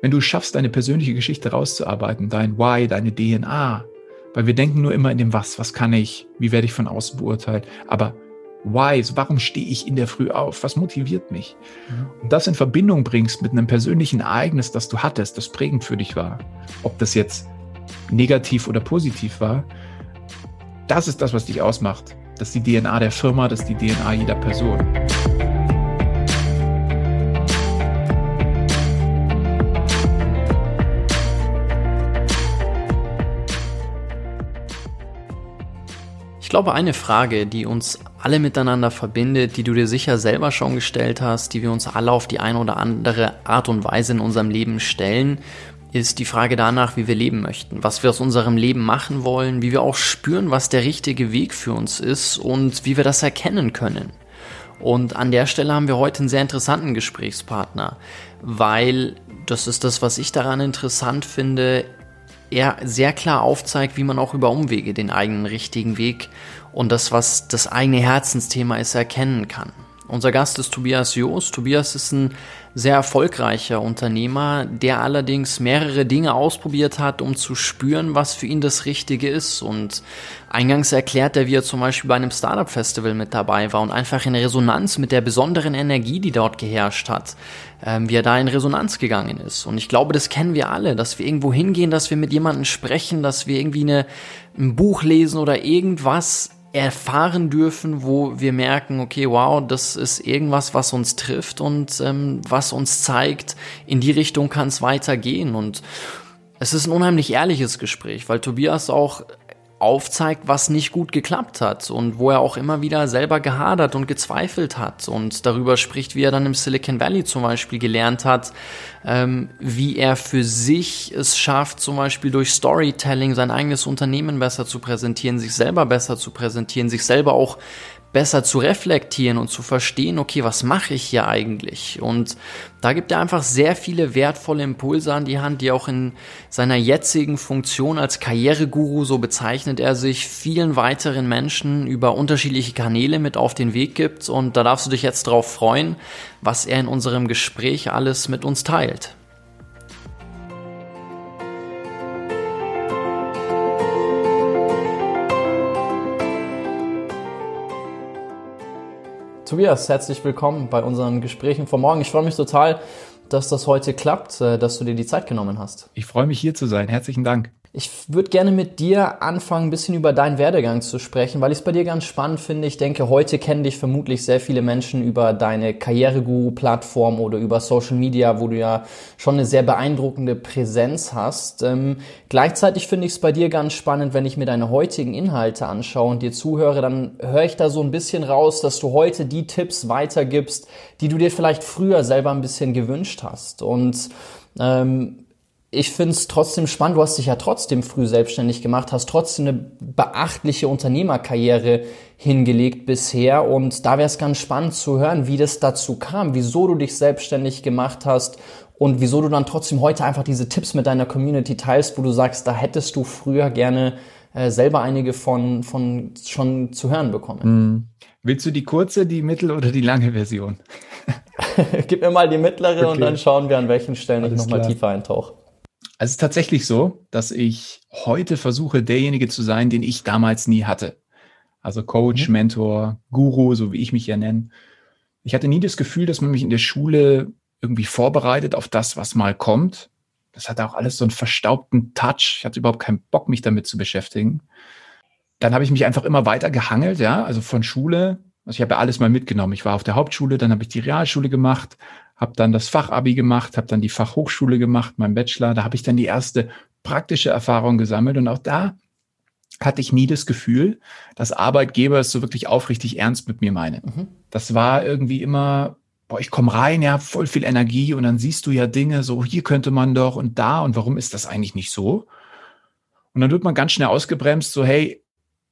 wenn du schaffst, deine persönliche Geschichte rauszuarbeiten, dein Why, deine DNA, weil wir denken nur immer in dem Was, was kann ich, wie werde ich von außen beurteilt, aber Why, warum stehe ich in der Früh auf, was motiviert mich? Mhm. Und das in Verbindung bringst mit einem persönlichen Ereignis, das du hattest, das prägend für dich war, ob das jetzt negativ oder positiv war, das ist das, was dich ausmacht. Das ist die DNA der Firma, das ist die DNA jeder Person. Ich glaube, eine Frage, die uns alle miteinander verbindet, die du dir sicher selber schon gestellt hast, die wir uns alle auf die eine oder andere Art und Weise in unserem Leben stellen, ist die Frage danach, wie wir leben möchten, was wir aus unserem Leben machen wollen, wie wir auch spüren, was der richtige Weg für uns ist und wie wir das erkennen können. Und an der Stelle haben wir heute einen sehr interessanten Gesprächspartner, weil das ist das, was ich daran interessant finde er sehr klar aufzeigt, wie man auch über Umwege den eigenen richtigen Weg und das, was das eigene Herzensthema ist, erkennen kann. Unser Gast ist Tobias Joos. Tobias ist ein sehr erfolgreicher Unternehmer, der allerdings mehrere Dinge ausprobiert hat, um zu spüren, was für ihn das Richtige ist. Und eingangs erklärt er, wie er zum Beispiel bei einem Startup-Festival mit dabei war und einfach in Resonanz mit der besonderen Energie, die dort geherrscht hat, ähm, wie er da in Resonanz gegangen ist. Und ich glaube, das kennen wir alle, dass wir irgendwo hingehen, dass wir mit jemandem sprechen, dass wir irgendwie eine, ein Buch lesen oder irgendwas erfahren dürfen, wo wir merken, okay, wow, das ist irgendwas, was uns trifft und ähm, was uns zeigt, in die Richtung kann es weitergehen. Und es ist ein unheimlich ehrliches Gespräch, weil Tobias auch aufzeigt, was nicht gut geklappt hat und wo er auch immer wieder selber gehadert und gezweifelt hat. Und darüber spricht, wie er dann im Silicon Valley zum Beispiel gelernt hat, ähm, wie er für sich es schafft, zum Beispiel durch Storytelling sein eigenes Unternehmen besser zu präsentieren, sich selber besser zu präsentieren, sich selber auch besser zu reflektieren und zu verstehen, okay, was mache ich hier eigentlich? Und da gibt er einfach sehr viele wertvolle Impulse an die Hand, die auch in seiner jetzigen Funktion als Karriereguru, so bezeichnet er sich, vielen weiteren Menschen über unterschiedliche Kanäle mit auf den Weg gibt. Und da darfst du dich jetzt drauf freuen, was er in unserem Gespräch alles mit uns teilt. Tobias, herzlich willkommen bei unseren Gesprächen von morgen. Ich freue mich total, dass das heute klappt, äh, dass du dir die Zeit genommen hast. Ich freue mich hier zu sein. Herzlichen Dank. Ich würde gerne mit dir anfangen, ein bisschen über deinen Werdegang zu sprechen, weil ich es bei dir ganz spannend finde. Ich denke, heute kennen dich vermutlich sehr viele Menschen über deine Karriereguru-Plattform oder über Social Media, wo du ja schon eine sehr beeindruckende Präsenz hast. Ähm, gleichzeitig finde ich es bei dir ganz spannend, wenn ich mir deine heutigen Inhalte anschaue und dir zuhöre, dann höre ich da so ein bisschen raus, dass du heute die Tipps weitergibst, die du dir vielleicht früher selber ein bisschen gewünscht hast. Und ähm, ich finde es trotzdem spannend. Du hast dich ja trotzdem früh selbstständig gemacht, hast trotzdem eine beachtliche Unternehmerkarriere hingelegt bisher. Und da wäre es ganz spannend zu hören, wie das dazu kam, wieso du dich selbstständig gemacht hast und wieso du dann trotzdem heute einfach diese Tipps mit deiner Community teilst, wo du sagst, da hättest du früher gerne äh, selber einige von, von schon zu hören bekommen. Hm. Willst du die kurze, die mittel oder die lange Version? Gib mir mal die mittlere okay. und dann schauen wir, an welchen Stellen Alles ich nochmal tiefer eintauche. Also es ist tatsächlich so, dass ich heute versuche, derjenige zu sein, den ich damals nie hatte. Also Coach, mhm. Mentor, Guru, so wie ich mich ja nenne. Ich hatte nie das Gefühl, dass man mich in der Schule irgendwie vorbereitet auf das, was mal kommt. Das hatte auch alles so einen verstaubten Touch. Ich hatte überhaupt keinen Bock, mich damit zu beschäftigen. Dann habe ich mich einfach immer weiter gehangelt, ja, also von Schule. Also ich habe ja alles mal mitgenommen. Ich war auf der Hauptschule, dann habe ich die Realschule gemacht, habe dann das Fachabi gemacht, habe dann die Fachhochschule gemacht, mein Bachelor. Da habe ich dann die erste praktische Erfahrung gesammelt und auch da hatte ich nie das Gefühl, dass Arbeitgeber es so wirklich aufrichtig ernst mit mir meinen. Mhm. Das war irgendwie immer, boah, ich komme rein, ja, voll viel Energie und dann siehst du ja Dinge, so hier könnte man doch und da und warum ist das eigentlich nicht so? Und dann wird man ganz schnell ausgebremst, so hey,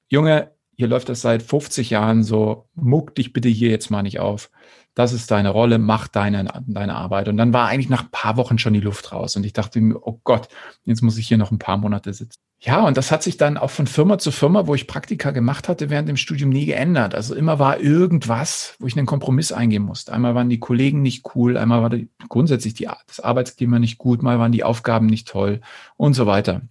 Junge, hier läuft das seit 50 Jahren so, muck dich bitte hier jetzt mal nicht auf das ist deine Rolle, mach deine, deine Arbeit. Und dann war eigentlich nach ein paar Wochen schon die Luft raus. Und ich dachte mir, oh Gott, jetzt muss ich hier noch ein paar Monate sitzen. Ja, und das hat sich dann auch von Firma zu Firma, wo ich Praktika gemacht hatte, während dem Studium nie geändert. Also immer war irgendwas, wo ich einen Kompromiss eingehen musste. Einmal waren die Kollegen nicht cool, einmal war die, grundsätzlich die, das Arbeitsklima nicht gut, mal waren die Aufgaben nicht toll und so weiter.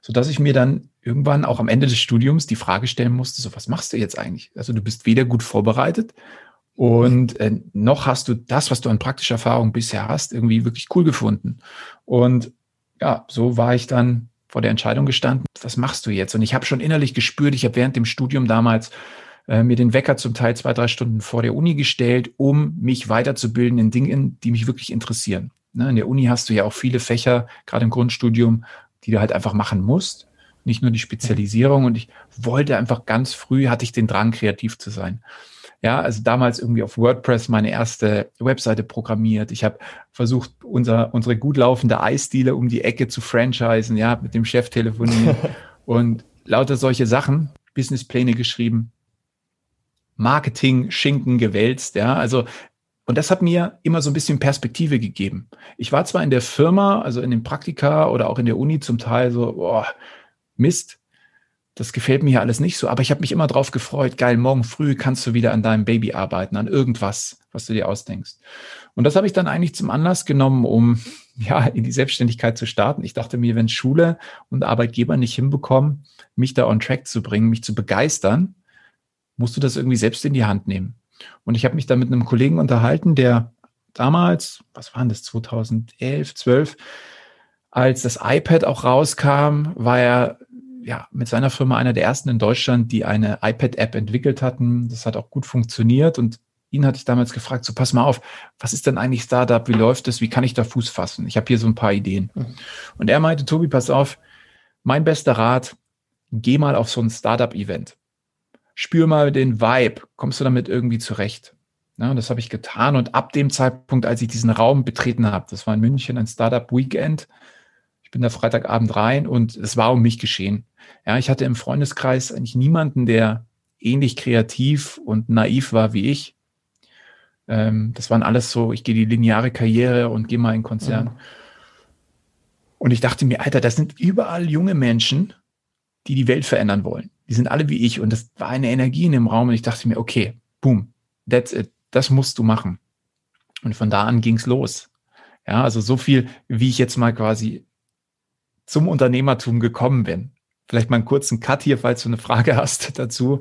Sodass ich mir dann irgendwann auch am Ende des Studiums die Frage stellen musste, so was machst du jetzt eigentlich? Also du bist weder gut vorbereitet und äh, noch hast du das, was du an praktischer Erfahrung bisher hast, irgendwie wirklich cool gefunden. Und ja, so war ich dann vor der Entscheidung gestanden, was machst du jetzt? Und ich habe schon innerlich gespürt, ich habe während dem Studium damals äh, mir den Wecker zum Teil zwei, drei Stunden vor der Uni gestellt, um mich weiterzubilden in Dingen, die mich wirklich interessieren. Ne, in der Uni hast du ja auch viele Fächer, gerade im Grundstudium, die du halt einfach machen musst. Nicht nur die Spezialisierung. Und ich wollte einfach ganz früh, hatte ich den Drang, kreativ zu sein. Ja, also damals irgendwie auf WordPress meine erste Webseite programmiert. Ich habe versucht, unser, unsere gut laufende Eisdiele um die Ecke zu franchisen, ja, mit dem Chef telefonieren und lauter solche Sachen, Businesspläne geschrieben, Marketing, Schinken gewälzt, ja, also und das hat mir immer so ein bisschen Perspektive gegeben. Ich war zwar in der Firma, also in den Praktika oder auch in der Uni zum Teil so, boah, Mist, das gefällt mir hier alles nicht so, aber ich habe mich immer drauf gefreut, geil, morgen früh kannst du wieder an deinem Baby arbeiten, an irgendwas, was du dir ausdenkst. Und das habe ich dann eigentlich zum Anlass genommen, um ja in die Selbstständigkeit zu starten. Ich dachte mir, wenn Schule und Arbeitgeber nicht hinbekommen, mich da on track zu bringen, mich zu begeistern, musst du das irgendwie selbst in die Hand nehmen. Und ich habe mich da mit einem Kollegen unterhalten, der damals, was waren das, 2011, 12, als das iPad auch rauskam, war er ja, mit seiner Firma einer der ersten in Deutschland, die eine iPad-App entwickelt hatten. Das hat auch gut funktioniert und ihn hatte ich damals gefragt, so pass mal auf, was ist denn eigentlich Startup? Wie läuft es? Wie kann ich da Fuß fassen? Ich habe hier so ein paar Ideen. Mhm. Und er meinte, Tobi, pass auf, mein bester Rat, geh mal auf so ein Startup-Event. Spür mal den Vibe. Kommst du damit irgendwie zurecht? Ja, das habe ich getan. Und ab dem Zeitpunkt, als ich diesen Raum betreten habe, das war in München ein Startup Weekend, ich bin da Freitagabend rein und es war um mich geschehen. Ja, ich hatte im Freundeskreis eigentlich niemanden, der ähnlich kreativ und naiv war wie ich. Ähm, das waren alles so, ich gehe die lineare Karriere und gehe mal in Konzern. Mhm. Und ich dachte mir, Alter, das sind überall junge Menschen, die die Welt verändern wollen. Die sind alle wie ich und das war eine Energie in dem Raum und ich dachte mir, okay, boom, that's it, das musst du machen. Und von da an ging's los. Ja, also so viel, wie ich jetzt mal quasi zum Unternehmertum gekommen bin. Vielleicht mal einen kurzen Cut hier, falls du eine Frage hast dazu.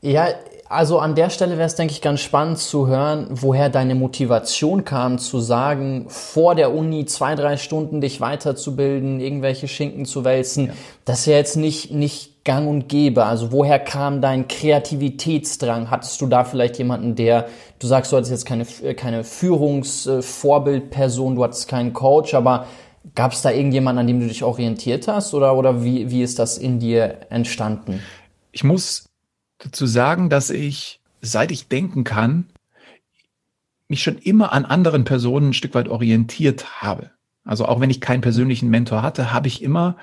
Ja, also an der Stelle wäre es, denke ich, ganz spannend zu hören, woher deine Motivation kam, zu sagen, vor der Uni zwei, drei Stunden dich weiterzubilden, irgendwelche Schinken zu wälzen. Ja. Das ist ja jetzt nicht, nicht gang und gäbe. Also woher kam dein Kreativitätsdrang? Hattest du da vielleicht jemanden, der, du sagst, du hattest jetzt keine, keine Führungsvorbildperson, du hattest keinen Coach, aber Gab es da irgendjemanden, an dem du dich orientiert hast oder, oder wie, wie ist das in dir entstanden? Ich muss dazu sagen, dass ich, seit ich denken kann, mich schon immer an anderen Personen ein Stück weit orientiert habe. Also auch wenn ich keinen persönlichen Mentor hatte, habe ich immer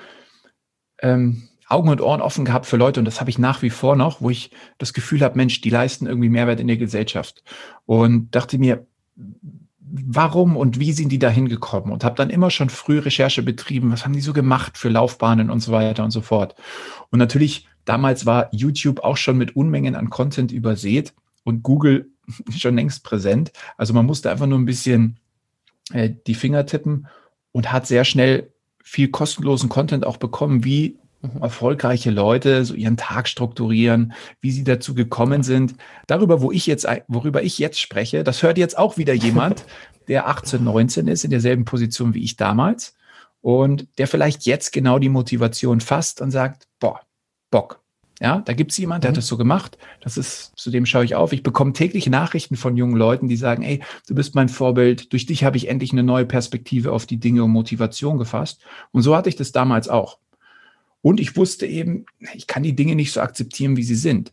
ähm, Augen und Ohren offen gehabt für Leute und das habe ich nach wie vor noch, wo ich das Gefühl habe, Mensch, die leisten irgendwie Mehrwert in der Gesellschaft. Und dachte mir, warum und wie sind die da hingekommen und habe dann immer schon früh Recherche betrieben, was haben die so gemacht für Laufbahnen und so weiter und so fort. Und natürlich, damals war YouTube auch schon mit Unmengen an Content übersät und Google schon längst präsent. Also man musste einfach nur ein bisschen äh, die Finger tippen und hat sehr schnell viel kostenlosen Content auch bekommen, wie. Erfolgreiche Leute so ihren Tag strukturieren, wie sie dazu gekommen sind. Darüber, wo ich jetzt, worüber ich jetzt spreche, das hört jetzt auch wieder jemand, der 18, 19 ist, in derselben Position wie ich damals und der vielleicht jetzt genau die Motivation fasst und sagt, boah, Bock. Ja, da gibt es jemand, der mhm. hat das so gemacht. Das ist, zu dem schaue ich auf. Ich bekomme täglich Nachrichten von jungen Leuten, die sagen, ey, du bist mein Vorbild. Durch dich habe ich endlich eine neue Perspektive auf die Dinge und Motivation gefasst. Und so hatte ich das damals auch. Und ich wusste eben, ich kann die Dinge nicht so akzeptieren, wie sie sind.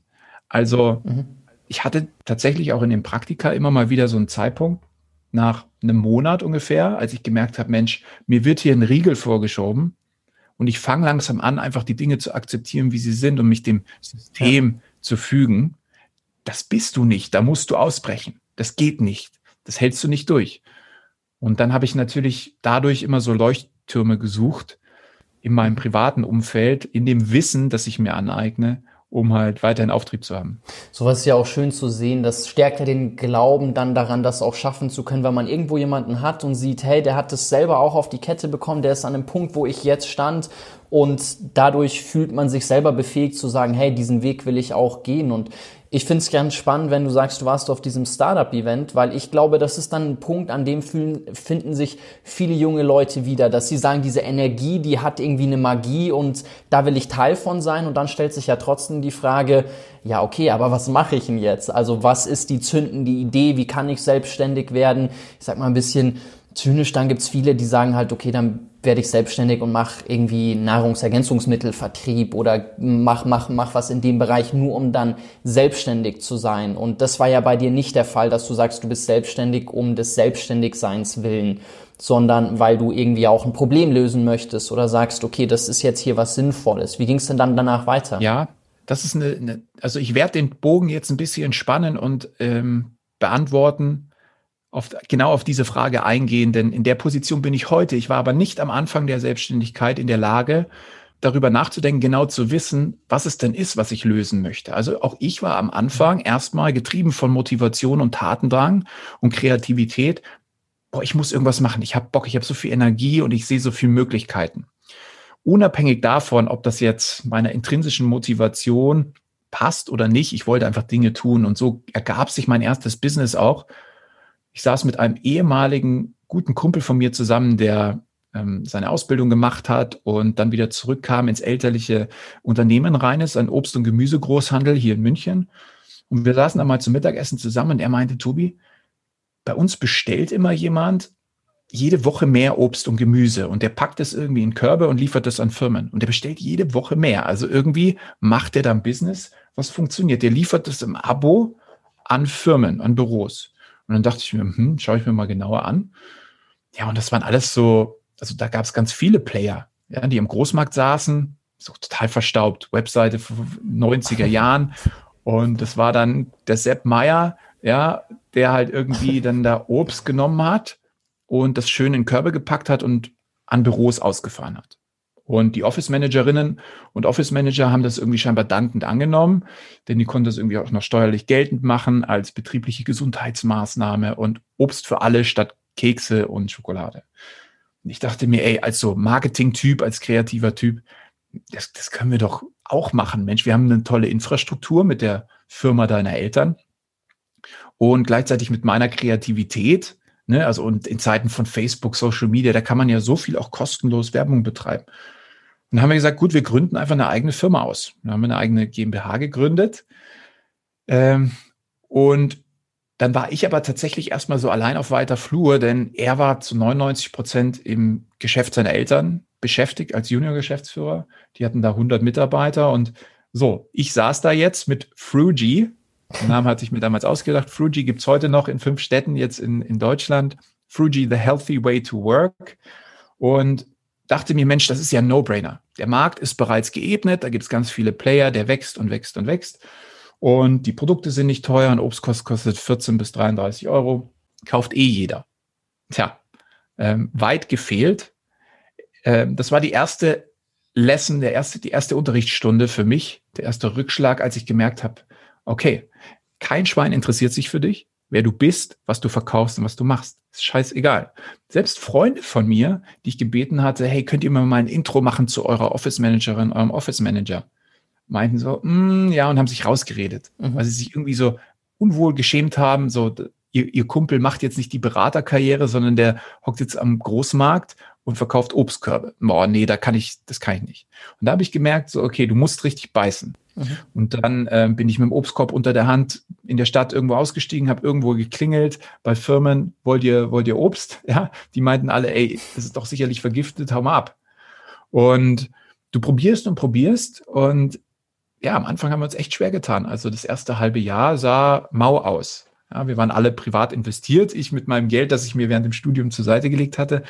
Also mhm. ich hatte tatsächlich auch in den Praktika immer mal wieder so einen Zeitpunkt nach einem Monat ungefähr, als ich gemerkt habe, Mensch, mir wird hier ein Riegel vorgeschoben und ich fange langsam an, einfach die Dinge zu akzeptieren, wie sie sind und mich dem System ja. zu fügen. Das bist du nicht, da musst du ausbrechen. Das geht nicht. Das hältst du nicht durch. Und dann habe ich natürlich dadurch immer so Leuchttürme gesucht in meinem privaten Umfeld, in dem Wissen, das ich mir aneigne, um halt weiterhin Auftrieb zu haben. Sowas ist ja auch schön zu sehen. Das stärkt ja den Glauben dann daran, das auch schaffen zu können, weil man irgendwo jemanden hat und sieht, hey, der hat das selber auch auf die Kette bekommen, der ist an dem Punkt, wo ich jetzt stand und dadurch fühlt man sich selber befähigt zu sagen, hey, diesen Weg will ich auch gehen und ich finde es ganz spannend, wenn du sagst, du warst auf diesem Startup-Event, weil ich glaube, das ist dann ein Punkt, an dem fühlen, finden sich viele junge Leute wieder, dass sie sagen, diese Energie, die hat irgendwie eine Magie und da will ich Teil von sein. Und dann stellt sich ja trotzdem die Frage, ja, okay, aber was mache ich denn jetzt? Also was ist die zündende Idee? Wie kann ich selbstständig werden? Ich sag mal ein bisschen zynisch, dann gibt's viele, die sagen halt, okay, dann werde ich selbstständig und mache irgendwie Nahrungsergänzungsmittelvertrieb oder mach, mach, mach was in dem Bereich, nur um dann selbstständig zu sein. Und das war ja bei dir nicht der Fall, dass du sagst, du bist selbstständig um des Selbstständigseins willen, sondern weil du irgendwie auch ein Problem lösen möchtest oder sagst, okay, das ist jetzt hier was Sinnvolles. Wie ging es denn dann danach weiter? Ja, das ist eine, eine also ich werde den Bogen jetzt ein bisschen spannen und ähm, beantworten auf, genau auf diese Frage eingehen, denn in der Position bin ich heute. Ich war aber nicht am Anfang der Selbstständigkeit in der Lage, darüber nachzudenken, genau zu wissen, was es denn ist, was ich lösen möchte. Also auch ich war am Anfang erstmal getrieben von Motivation und Tatendrang und Kreativität. Boah, ich muss irgendwas machen. Ich habe Bock, ich habe so viel Energie und ich sehe so viele Möglichkeiten. Unabhängig davon, ob das jetzt meiner intrinsischen Motivation passt oder nicht, ich wollte einfach Dinge tun und so ergab sich mein erstes Business auch ich saß mit einem ehemaligen guten Kumpel von mir zusammen, der ähm, seine Ausbildung gemacht hat und dann wieder zurückkam ins elterliche Unternehmen rein ist, ein Obst- und Gemüsegroßhandel hier in München. Und wir saßen einmal zum Mittagessen zusammen und er meinte, Tobi, bei uns bestellt immer jemand jede Woche mehr Obst und Gemüse und der packt es irgendwie in Körbe und liefert das an Firmen und der bestellt jede Woche mehr. Also irgendwie macht er dann Business, was funktioniert. Der liefert das im Abo an Firmen, an Büros. Und dann dachte ich mir, hm, schaue ich mir mal genauer an. Ja, und das waren alles so, also da gab es ganz viele Player, ja, die im Großmarkt saßen, so total verstaubt, Webseite 90er Jahren. Und das war dann der Sepp Meier, ja, der halt irgendwie dann da Obst genommen hat und das schön in Körbe gepackt hat und an Büros ausgefahren hat. Und die Office-Managerinnen und Office-Manager haben das irgendwie scheinbar dankend angenommen, denn die konnten das irgendwie auch noch steuerlich geltend machen als betriebliche Gesundheitsmaßnahme und Obst für alle statt Kekse und Schokolade. Und ich dachte mir, ey, als so Marketing-Typ, als kreativer Typ, das, das können wir doch auch machen. Mensch, wir haben eine tolle Infrastruktur mit der Firma deiner Eltern und gleichzeitig mit meiner Kreativität Ne, also und in Zeiten von Facebook, Social Media, da kann man ja so viel auch kostenlos Werbung betreiben. Und dann haben wir gesagt, gut, wir gründen einfach eine eigene Firma aus. Dann haben wir eine eigene GmbH gegründet. Ähm, und dann war ich aber tatsächlich erstmal so allein auf weiter Flur, denn er war zu 99 Prozent im Geschäft seiner Eltern beschäftigt als Junior-Geschäftsführer. Die hatten da 100 Mitarbeiter und so, ich saß da jetzt mit Fruji, den Namen hatte ich mir damals ausgedacht. Fruji gibt's heute noch in fünf Städten jetzt in, in Deutschland. Fruji, the healthy way to work. Und dachte mir, Mensch, das ist ja ein No-Brainer. Der Markt ist bereits geebnet, da gibt's ganz viele Player, der wächst und wächst und wächst. Und die Produkte sind nicht teuer, ein Obstkost kostet 14 bis 33 Euro, kauft eh jeder. Tja, ähm, weit gefehlt. Ähm, das war die erste Lesson, der erste, die erste Unterrichtsstunde für mich, der erste Rückschlag, als ich gemerkt habe, okay, kein Schwein interessiert sich für dich, wer du bist, was du verkaufst und was du machst. Ist scheißegal. Selbst Freunde von mir, die ich gebeten hatte, hey, könnt ihr mir mal ein Intro machen zu eurer Office Managerin, eurem Office Manager? Meinten so, mm, ja, und haben sich rausgeredet, mhm. weil sie sich irgendwie so unwohl geschämt haben, so, ihr, ihr Kumpel macht jetzt nicht die Beraterkarriere, sondern der hockt jetzt am Großmarkt und verkauft Obstkörbe. Boah, nee, da kann ich, das kann ich nicht. Und da habe ich gemerkt, so, okay, du musst richtig beißen. Mhm. Und dann äh, bin ich mit dem Obstkorb unter der Hand in der Stadt irgendwo ausgestiegen, habe irgendwo geklingelt bei Firmen, wollt ihr, wollt ihr Obst? Ja, die meinten alle, ey, das ist doch sicherlich vergiftet, hau mal ab. Und du probierst und probierst und ja, am Anfang haben wir uns echt schwer getan. Also das erste halbe Jahr sah mau aus. Ja, wir waren alle privat investiert, ich mit meinem Geld, das ich mir während dem Studium zur Seite gelegt hatte.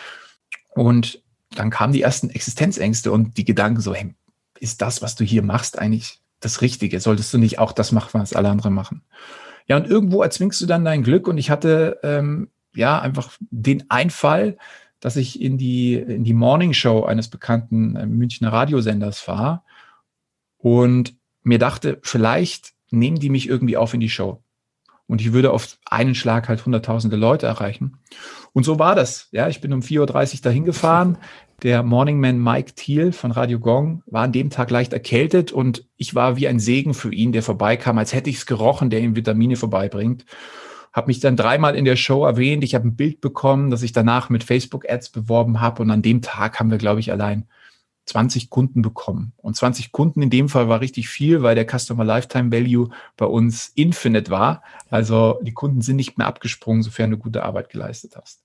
Und dann kamen die ersten Existenzängste und die Gedanken so, hey, ist das, was du hier machst, eigentlich das Richtige? Solltest du nicht auch das machen, was alle anderen machen? Ja, und irgendwo erzwingst du dann dein Glück und ich hatte ähm, ja einfach den Einfall, dass ich in die, in die Morning Show eines bekannten äh, Münchner Radiosenders war und mir dachte, vielleicht nehmen die mich irgendwie auf in die Show. Und ich würde auf einen Schlag halt hunderttausende Leute erreichen. Und so war das. Ja, ich bin um 4.30 Uhr dahin gefahren. Der Morningman Mike Thiel von Radio Gong war an dem Tag leicht erkältet und ich war wie ein Segen für ihn, der vorbeikam, als hätte ich es gerochen, der ihm Vitamine vorbeibringt. Habe mich dann dreimal in der Show erwähnt. Ich habe ein Bild bekommen, das ich danach mit Facebook-Ads beworben habe. Und an dem Tag haben wir, glaube ich, allein 20 Kunden bekommen. Und 20 Kunden in dem Fall war richtig viel, weil der Customer Lifetime Value bei uns infinite war. Also die Kunden sind nicht mehr abgesprungen, sofern du gute Arbeit geleistet hast.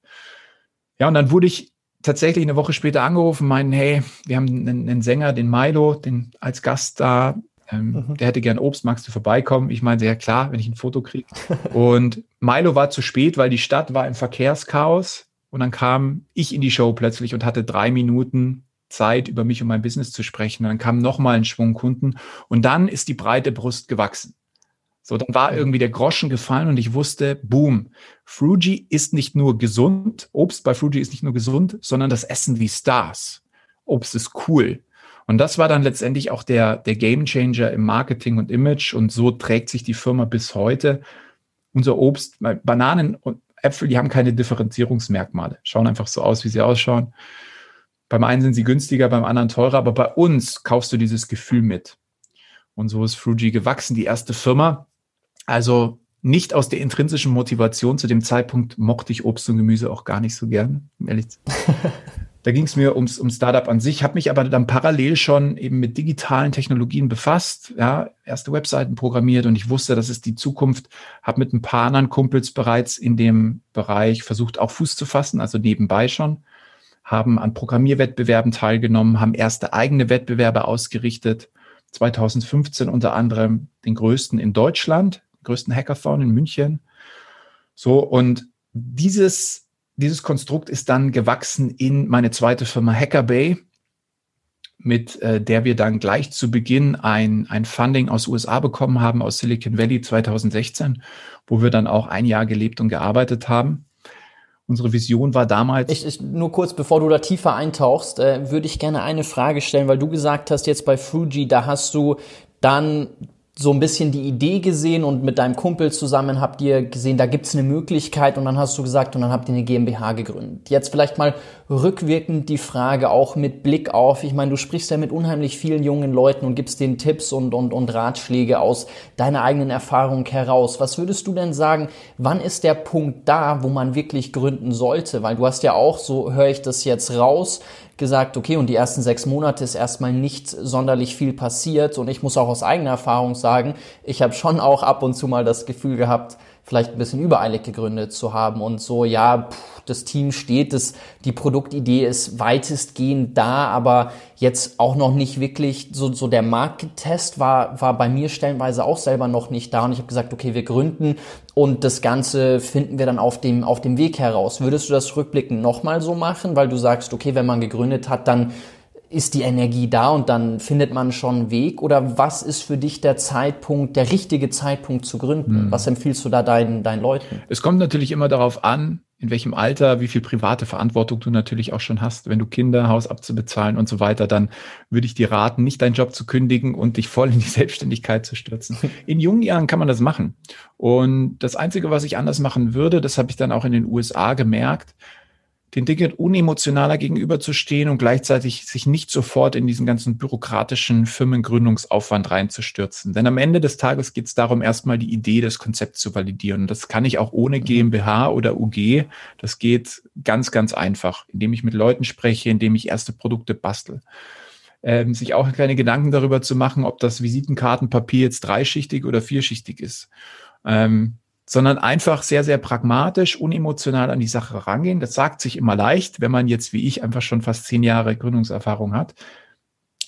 Ja, und dann wurde ich tatsächlich eine Woche später angerufen, meinen, hey, wir haben einen, einen Sänger, den Milo, den als Gast da. Ähm, mhm. Der hätte gern Obst, magst du vorbeikommen? Ich meinte, ja klar, wenn ich ein Foto kriege. und Milo war zu spät, weil die Stadt war im Verkehrschaos. Und dann kam ich in die Show plötzlich und hatte drei Minuten Zeit, über mich und mein Business zu sprechen. Dann kam nochmal ein Schwung Kunden und dann ist die breite Brust gewachsen. So, dann war irgendwie der Groschen gefallen und ich wusste, boom, Fruji ist nicht nur gesund, Obst bei Fruji ist nicht nur gesund, sondern das Essen wie Stars. Obst ist cool. Und das war dann letztendlich auch der, der Game Changer im Marketing und Image und so trägt sich die Firma bis heute. Unser Obst, Bananen und Äpfel, die haben keine Differenzierungsmerkmale, schauen einfach so aus, wie sie ausschauen. Beim einen sind sie günstiger, beim anderen teurer, aber bei uns kaufst du dieses Gefühl mit. Und so ist Fruji gewachsen, die erste Firma. Also nicht aus der intrinsischen Motivation. Zu dem Zeitpunkt mochte ich Obst und Gemüse auch gar nicht so gern, ehrlich. da ging es mir ums, ums Startup an sich, habe mich aber dann parallel schon eben mit digitalen Technologien befasst, ja, erste Webseiten programmiert und ich wusste, das ist die Zukunft, habe mit ein paar anderen Kumpels bereits in dem Bereich versucht, auch Fuß zu fassen, also nebenbei schon haben an Programmierwettbewerben teilgenommen, haben erste eigene Wettbewerbe ausgerichtet. 2015 unter anderem den größten in Deutschland, größten Hackathon in München. So, und dieses, dieses Konstrukt ist dann gewachsen in meine zweite Firma Hackerbay, mit äh, der wir dann gleich zu Beginn ein, ein Funding aus USA bekommen haben, aus Silicon Valley 2016, wo wir dann auch ein Jahr gelebt und gearbeitet haben. Unsere Vision war damals. Ich, ich, nur kurz, bevor du da tiefer eintauchst, äh, würde ich gerne eine Frage stellen, weil du gesagt hast, jetzt bei Fuji, da hast du dann so ein bisschen die Idee gesehen und mit deinem Kumpel zusammen habt ihr gesehen, da gibt's eine Möglichkeit und dann hast du gesagt und dann habt ihr eine GmbH gegründet. Jetzt vielleicht mal rückwirkend die Frage auch mit Blick auf, ich meine, du sprichst ja mit unheimlich vielen jungen Leuten und gibst denen Tipps und, und, und Ratschläge aus deiner eigenen Erfahrung heraus. Was würdest du denn sagen, wann ist der Punkt da, wo man wirklich gründen sollte? Weil du hast ja auch, so höre ich das jetzt raus, gesagt, okay, und die ersten sechs Monate ist erstmal nicht sonderlich viel passiert. Und ich muss auch aus eigener Erfahrung sagen, ich habe schon auch ab und zu mal das Gefühl gehabt, vielleicht ein bisschen übereilig gegründet zu haben und so, ja, pff, das Team steht, das, die Produktidee ist weitestgehend da, aber jetzt auch noch nicht wirklich, so, so der Markttest war, war bei mir stellenweise auch selber noch nicht da und ich habe gesagt, okay, wir gründen und das Ganze finden wir dann auf dem, auf dem Weg heraus. Würdest du das rückblickend nochmal so machen, weil du sagst, okay, wenn man gegründet hat, dann ist die Energie da und dann findet man schon einen Weg? Oder was ist für dich der Zeitpunkt, der richtige Zeitpunkt zu gründen? Hm. Was empfiehlst du da deinen, deinen Leuten? Es kommt natürlich immer darauf an, in welchem Alter, wie viel private Verantwortung du natürlich auch schon hast. Wenn du Kinder, Haus abzubezahlen und so weiter, dann würde ich dir raten, nicht deinen Job zu kündigen und dich voll in die Selbstständigkeit zu stürzen. In jungen Jahren kann man das machen. Und das Einzige, was ich anders machen würde, das habe ich dann auch in den USA gemerkt, den Dingen unemotionaler gegenüberzustehen und gleichzeitig sich nicht sofort in diesen ganzen bürokratischen Firmengründungsaufwand reinzustürzen. Denn am Ende des Tages geht es darum, erstmal die Idee des Konzepts zu validieren. Und das kann ich auch ohne mhm. GmbH oder UG. Das geht ganz, ganz einfach, indem ich mit Leuten spreche, indem ich erste Produkte bastel. Ähm, sich auch keine Gedanken darüber zu machen, ob das Visitenkartenpapier jetzt dreischichtig oder vierschichtig ist. Ähm, sondern einfach sehr, sehr pragmatisch, unemotional an die Sache rangehen. Das sagt sich immer leicht, wenn man jetzt wie ich einfach schon fast zehn Jahre Gründungserfahrung hat.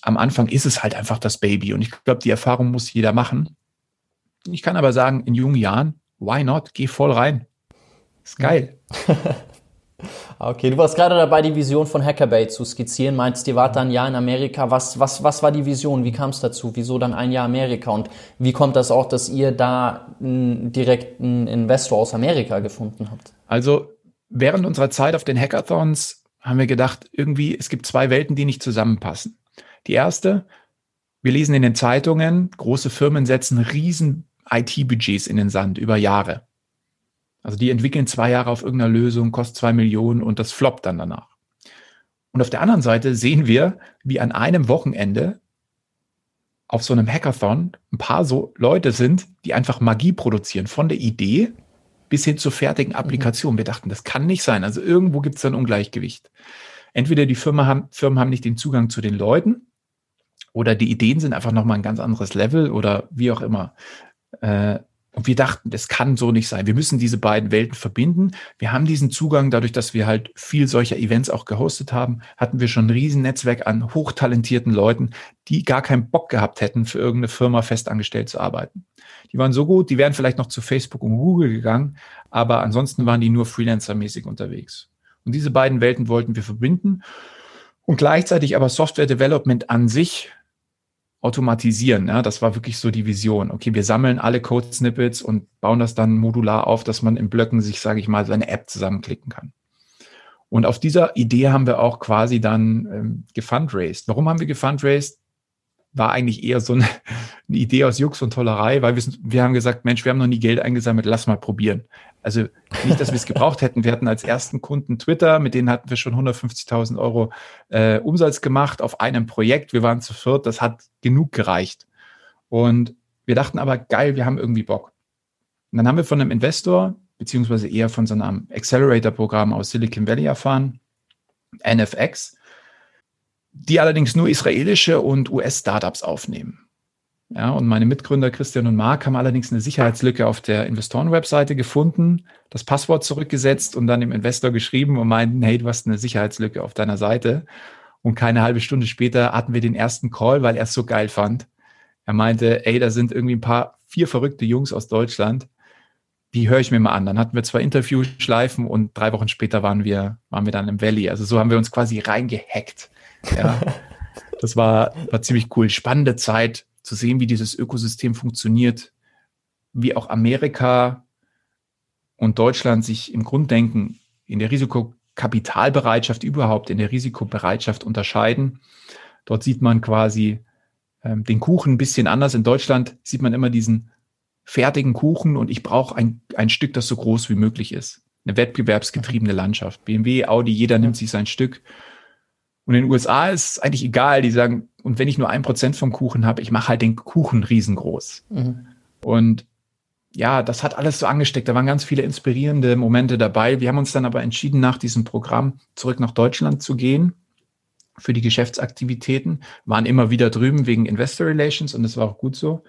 Am Anfang ist es halt einfach das Baby und ich glaube, die Erfahrung muss jeder machen. Ich kann aber sagen, in jungen Jahren, why not? Geh voll rein. Ist geil. Okay, du warst gerade dabei, die Vision von Hackerbay zu skizzieren. Meinst, ihr wart dann Jahr in Amerika. Was, was, was war die Vision? Wie kam es dazu? Wieso dann ein Jahr Amerika? Und wie kommt das auch, dass ihr da einen direkten Investor aus Amerika gefunden habt? Also während unserer Zeit auf den Hackathons haben wir gedacht, irgendwie, es gibt zwei Welten, die nicht zusammenpassen. Die erste, wir lesen in den Zeitungen, große Firmen setzen riesen IT-Budgets in den Sand über Jahre. Also die entwickeln zwei Jahre auf irgendeiner Lösung, kostet zwei Millionen und das floppt dann danach. Und auf der anderen Seite sehen wir, wie an einem Wochenende auf so einem Hackathon ein paar so Leute sind, die einfach Magie produzieren, von der Idee bis hin zur fertigen Applikation. Wir dachten, das kann nicht sein. Also irgendwo gibt es ein Ungleichgewicht. Entweder die Firma haben, Firmen haben nicht den Zugang zu den Leuten oder die Ideen sind einfach nochmal ein ganz anderes Level oder wie auch immer. Äh, und wir dachten, das kann so nicht sein. Wir müssen diese beiden Welten verbinden. Wir haben diesen Zugang, dadurch, dass wir halt viel solcher Events auch gehostet haben, hatten wir schon ein Riesennetzwerk an hochtalentierten Leuten, die gar keinen Bock gehabt hätten, für irgendeine Firma festangestellt zu arbeiten. Die waren so gut, die wären vielleicht noch zu Facebook und Google gegangen, aber ansonsten waren die nur freelancermäßig unterwegs. Und diese beiden Welten wollten wir verbinden und gleichzeitig aber Software Development an sich automatisieren. Ja, das war wirklich so die Vision. Okay, wir sammeln alle Code-Snippets und bauen das dann modular auf, dass man in Blöcken sich, sage ich mal, seine App zusammenklicken kann. Und auf dieser Idee haben wir auch quasi dann ähm, gefundraised. Warum haben wir gefundraised? War eigentlich eher so eine, eine Idee aus Jux und Tollerei, weil wir, wir haben gesagt, Mensch, wir haben noch nie Geld eingesammelt, lass mal probieren. Also nicht, dass wir es gebraucht hätten. Wir hatten als ersten Kunden Twitter, mit denen hatten wir schon 150.000 Euro äh, Umsatz gemacht auf einem Projekt. Wir waren zu viert, das hat genug gereicht. Und wir dachten aber, geil, wir haben irgendwie Bock. Und dann haben wir von einem Investor, beziehungsweise eher von so einem Accelerator-Programm aus Silicon Valley erfahren, NFX, die allerdings nur israelische und US-Startups aufnehmen. Ja, und meine Mitgründer Christian und Marc haben allerdings eine Sicherheitslücke auf der Investoren-Webseite gefunden, das Passwort zurückgesetzt und dann dem Investor geschrieben und meinten, hey, du hast eine Sicherheitslücke auf deiner Seite. Und keine halbe Stunde später hatten wir den ersten Call, weil er es so geil fand. Er meinte, ey, da sind irgendwie ein paar, vier verrückte Jungs aus Deutschland. Die höre ich mir mal an. Dann hatten wir zwei Interviewschleifen und drei Wochen später waren wir, waren wir dann im Valley. Also so haben wir uns quasi reingehackt. Ja. Das war, war ziemlich cool. Spannende Zeit zu sehen, wie dieses Ökosystem funktioniert, wie auch Amerika und Deutschland sich im Grunddenken in der Risikokapitalbereitschaft überhaupt, in der Risikobereitschaft unterscheiden. Dort sieht man quasi ähm, den Kuchen ein bisschen anders. In Deutschland sieht man immer diesen fertigen Kuchen und ich brauche ein, ein Stück, das so groß wie möglich ist. Eine wettbewerbsgetriebene Landschaft. BMW, Audi, jeder nimmt sich sein Stück. Und in den USA ist es eigentlich egal. Die sagen, und wenn ich nur ein Prozent vom Kuchen habe, ich mache halt den Kuchen riesengroß. Mhm. Und ja, das hat alles so angesteckt. Da waren ganz viele inspirierende Momente dabei. Wir haben uns dann aber entschieden, nach diesem Programm zurück nach Deutschland zu gehen für die Geschäftsaktivitäten, waren immer wieder drüben wegen Investor Relations und das war auch gut so.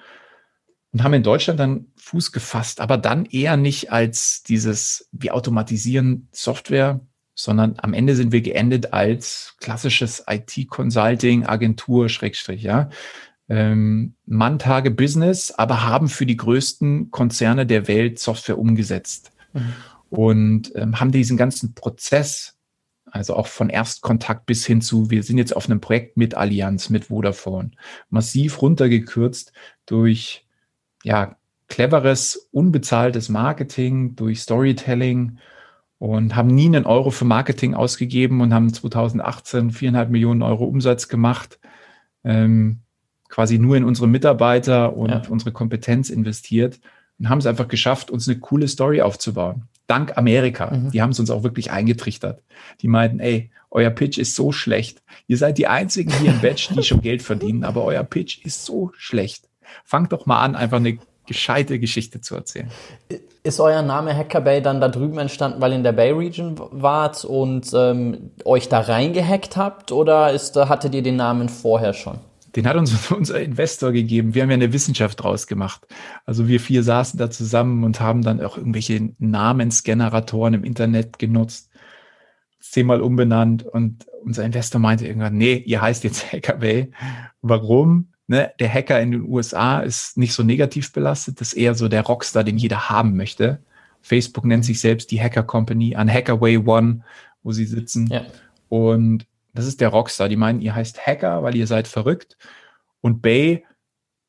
Und haben in Deutschland dann Fuß gefasst, aber dann eher nicht als dieses, wir automatisieren Software, sondern am Ende sind wir geendet als klassisches IT-Consulting, Agentur, Schrägstrich, ja. Ähm, Manntage Business, aber haben für die größten Konzerne der Welt Software umgesetzt mhm. und ähm, haben diesen ganzen Prozess, also auch von Erstkontakt bis hin zu, wir sind jetzt auf einem Projekt mit Allianz, mit Vodafone, massiv runtergekürzt durch, ja, cleveres, unbezahltes Marketing, durch Storytelling, und haben nie einen Euro für Marketing ausgegeben und haben 2018 viereinhalb Millionen Euro Umsatz gemacht, ähm, quasi nur in unsere Mitarbeiter und ja. unsere Kompetenz investiert und haben es einfach geschafft, uns eine coole Story aufzubauen. Dank Amerika. Mhm. Die haben es uns auch wirklich eingetrichtert. Die meinten, ey, euer Pitch ist so schlecht. Ihr seid die einzigen hier im Batch, die schon Geld verdienen, aber euer Pitch ist so schlecht. Fangt doch mal an, einfach eine gescheite Geschichte zu erzählen. Ist euer Name Hacker Bay dann da drüben entstanden, weil ihr in der Bay Region wart und ähm, euch da reingehackt habt oder ist, hattet ihr den Namen vorher schon? Den hat uns unser Investor gegeben. Wir haben ja eine Wissenschaft draus gemacht. Also wir vier saßen da zusammen und haben dann auch irgendwelche Namensgeneratoren im Internet genutzt, zehnmal umbenannt und unser Investor meinte irgendwann, nee, ihr heißt jetzt Hacker Bay. Warum? Ne, der Hacker in den USA ist nicht so negativ belastet, das ist eher so der Rockstar, den jeder haben möchte. Facebook nennt sich selbst die Hacker Company, an Hackerway One wo sie sitzen. Ja. Und das ist der Rockstar. Die meinen, ihr heißt Hacker, weil ihr seid verrückt. Und Bay,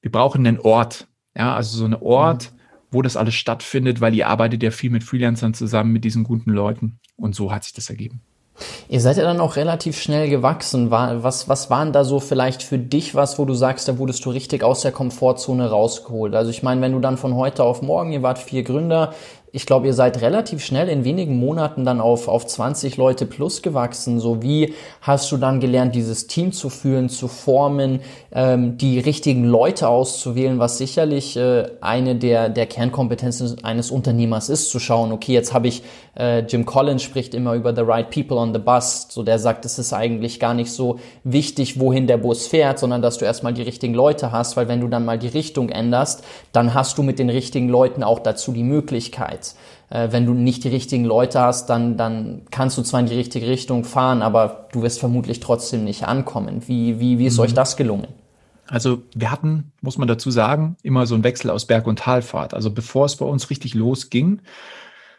wir brauchen einen Ort. Ja, also so einen Ort, mhm. wo das alles stattfindet, weil ihr arbeitet ja viel mit Freelancern zusammen, mit diesen guten Leuten. Und so hat sich das ergeben. Ihr seid ja dann auch relativ schnell gewachsen. Was, was waren da so vielleicht für dich was, wo du sagst, da wurdest du richtig aus der Komfortzone rausgeholt? Also ich meine, wenn du dann von heute auf morgen, ihr wart vier Gründer, ich glaube, ihr seid relativ schnell in wenigen Monaten dann auf, auf 20 Leute plus gewachsen. So wie hast du dann gelernt, dieses Team zu führen, zu formen, ähm, die richtigen Leute auszuwählen, was sicherlich äh, eine der, der Kernkompetenzen eines Unternehmers ist, zu schauen, okay, jetzt habe ich, äh, Jim Collins spricht immer über the right people on the bus. So der sagt, es ist eigentlich gar nicht so wichtig, wohin der Bus fährt, sondern dass du erstmal die richtigen Leute hast, weil wenn du dann mal die Richtung änderst, dann hast du mit den richtigen Leuten auch dazu die Möglichkeit. Sicherheit. Äh, wenn du nicht die richtigen Leute hast, dann, dann kannst du zwar in die richtige Richtung fahren, aber du wirst vermutlich trotzdem nicht ankommen. Wie, wie, wie ist mhm. euch das gelungen? Also wir hatten, muss man dazu sagen, immer so einen Wechsel aus Berg- und Talfahrt. Also bevor es bei uns richtig losging,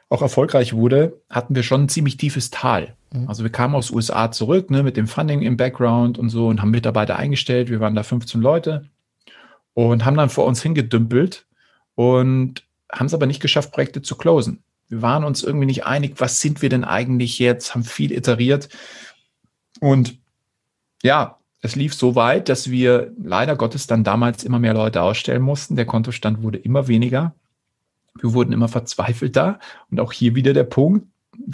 auch erfolgreich wurde, hatten wir schon ein ziemlich tiefes Tal. Mhm. Also wir kamen aus USA zurück ne, mit dem Funding im Background und so und haben Mitarbeiter eingestellt. Wir waren da 15 Leute und haben dann vor uns hingedümpelt und haben es aber nicht geschafft, Projekte zu closen. Wir waren uns irgendwie nicht einig, was sind wir denn eigentlich jetzt, haben viel iteriert. Und ja, es lief so weit, dass wir leider Gottes dann damals immer mehr Leute ausstellen mussten. Der Kontostand wurde immer weniger. Wir wurden immer verzweifelter. Und auch hier wieder der Punkt,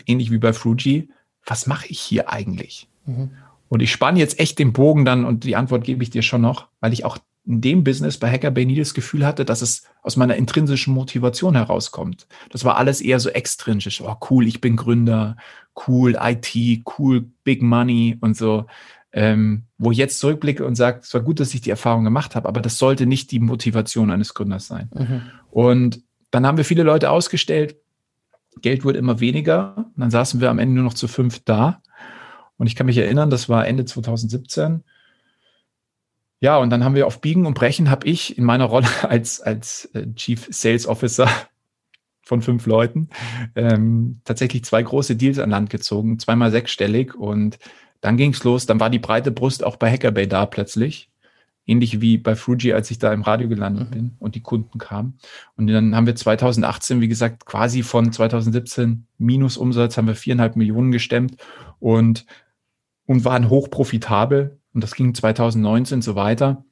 ähnlich wie bei Fuji, was mache ich hier eigentlich? Mhm. Und ich spanne jetzt echt den Bogen dann und die Antwort gebe ich dir schon noch, weil ich auch in dem Business bei Hackerbay nie das Gefühl hatte, dass es aus meiner intrinsischen Motivation herauskommt. Das war alles eher so extrinsisch. Oh, cool, ich bin Gründer, cool, IT, cool, Big Money und so. Ähm, wo ich jetzt zurückblicke und sage, es war gut, dass ich die Erfahrung gemacht habe, aber das sollte nicht die Motivation eines Gründers sein. Mhm. Und dann haben wir viele Leute ausgestellt, Geld wurde immer weniger, und dann saßen wir am Ende nur noch zu fünf da. Und ich kann mich erinnern, das war Ende 2017 ja, und dann haben wir auf Biegen und Brechen, habe ich in meiner Rolle als, als äh, Chief Sales Officer von fünf Leuten ähm, tatsächlich zwei große Deals an Land gezogen, zweimal sechsstellig und dann ging's los. Dann war die breite Brust auch bei Hackerbay da plötzlich. Ähnlich wie bei Fuji, als ich da im Radio gelandet mhm. bin und die Kunden kamen. Und dann haben wir 2018, wie gesagt, quasi von 2017 Minusumsatz haben wir viereinhalb Millionen gestemmt und, und waren hochprofitabel und das ging 2019 so weiter,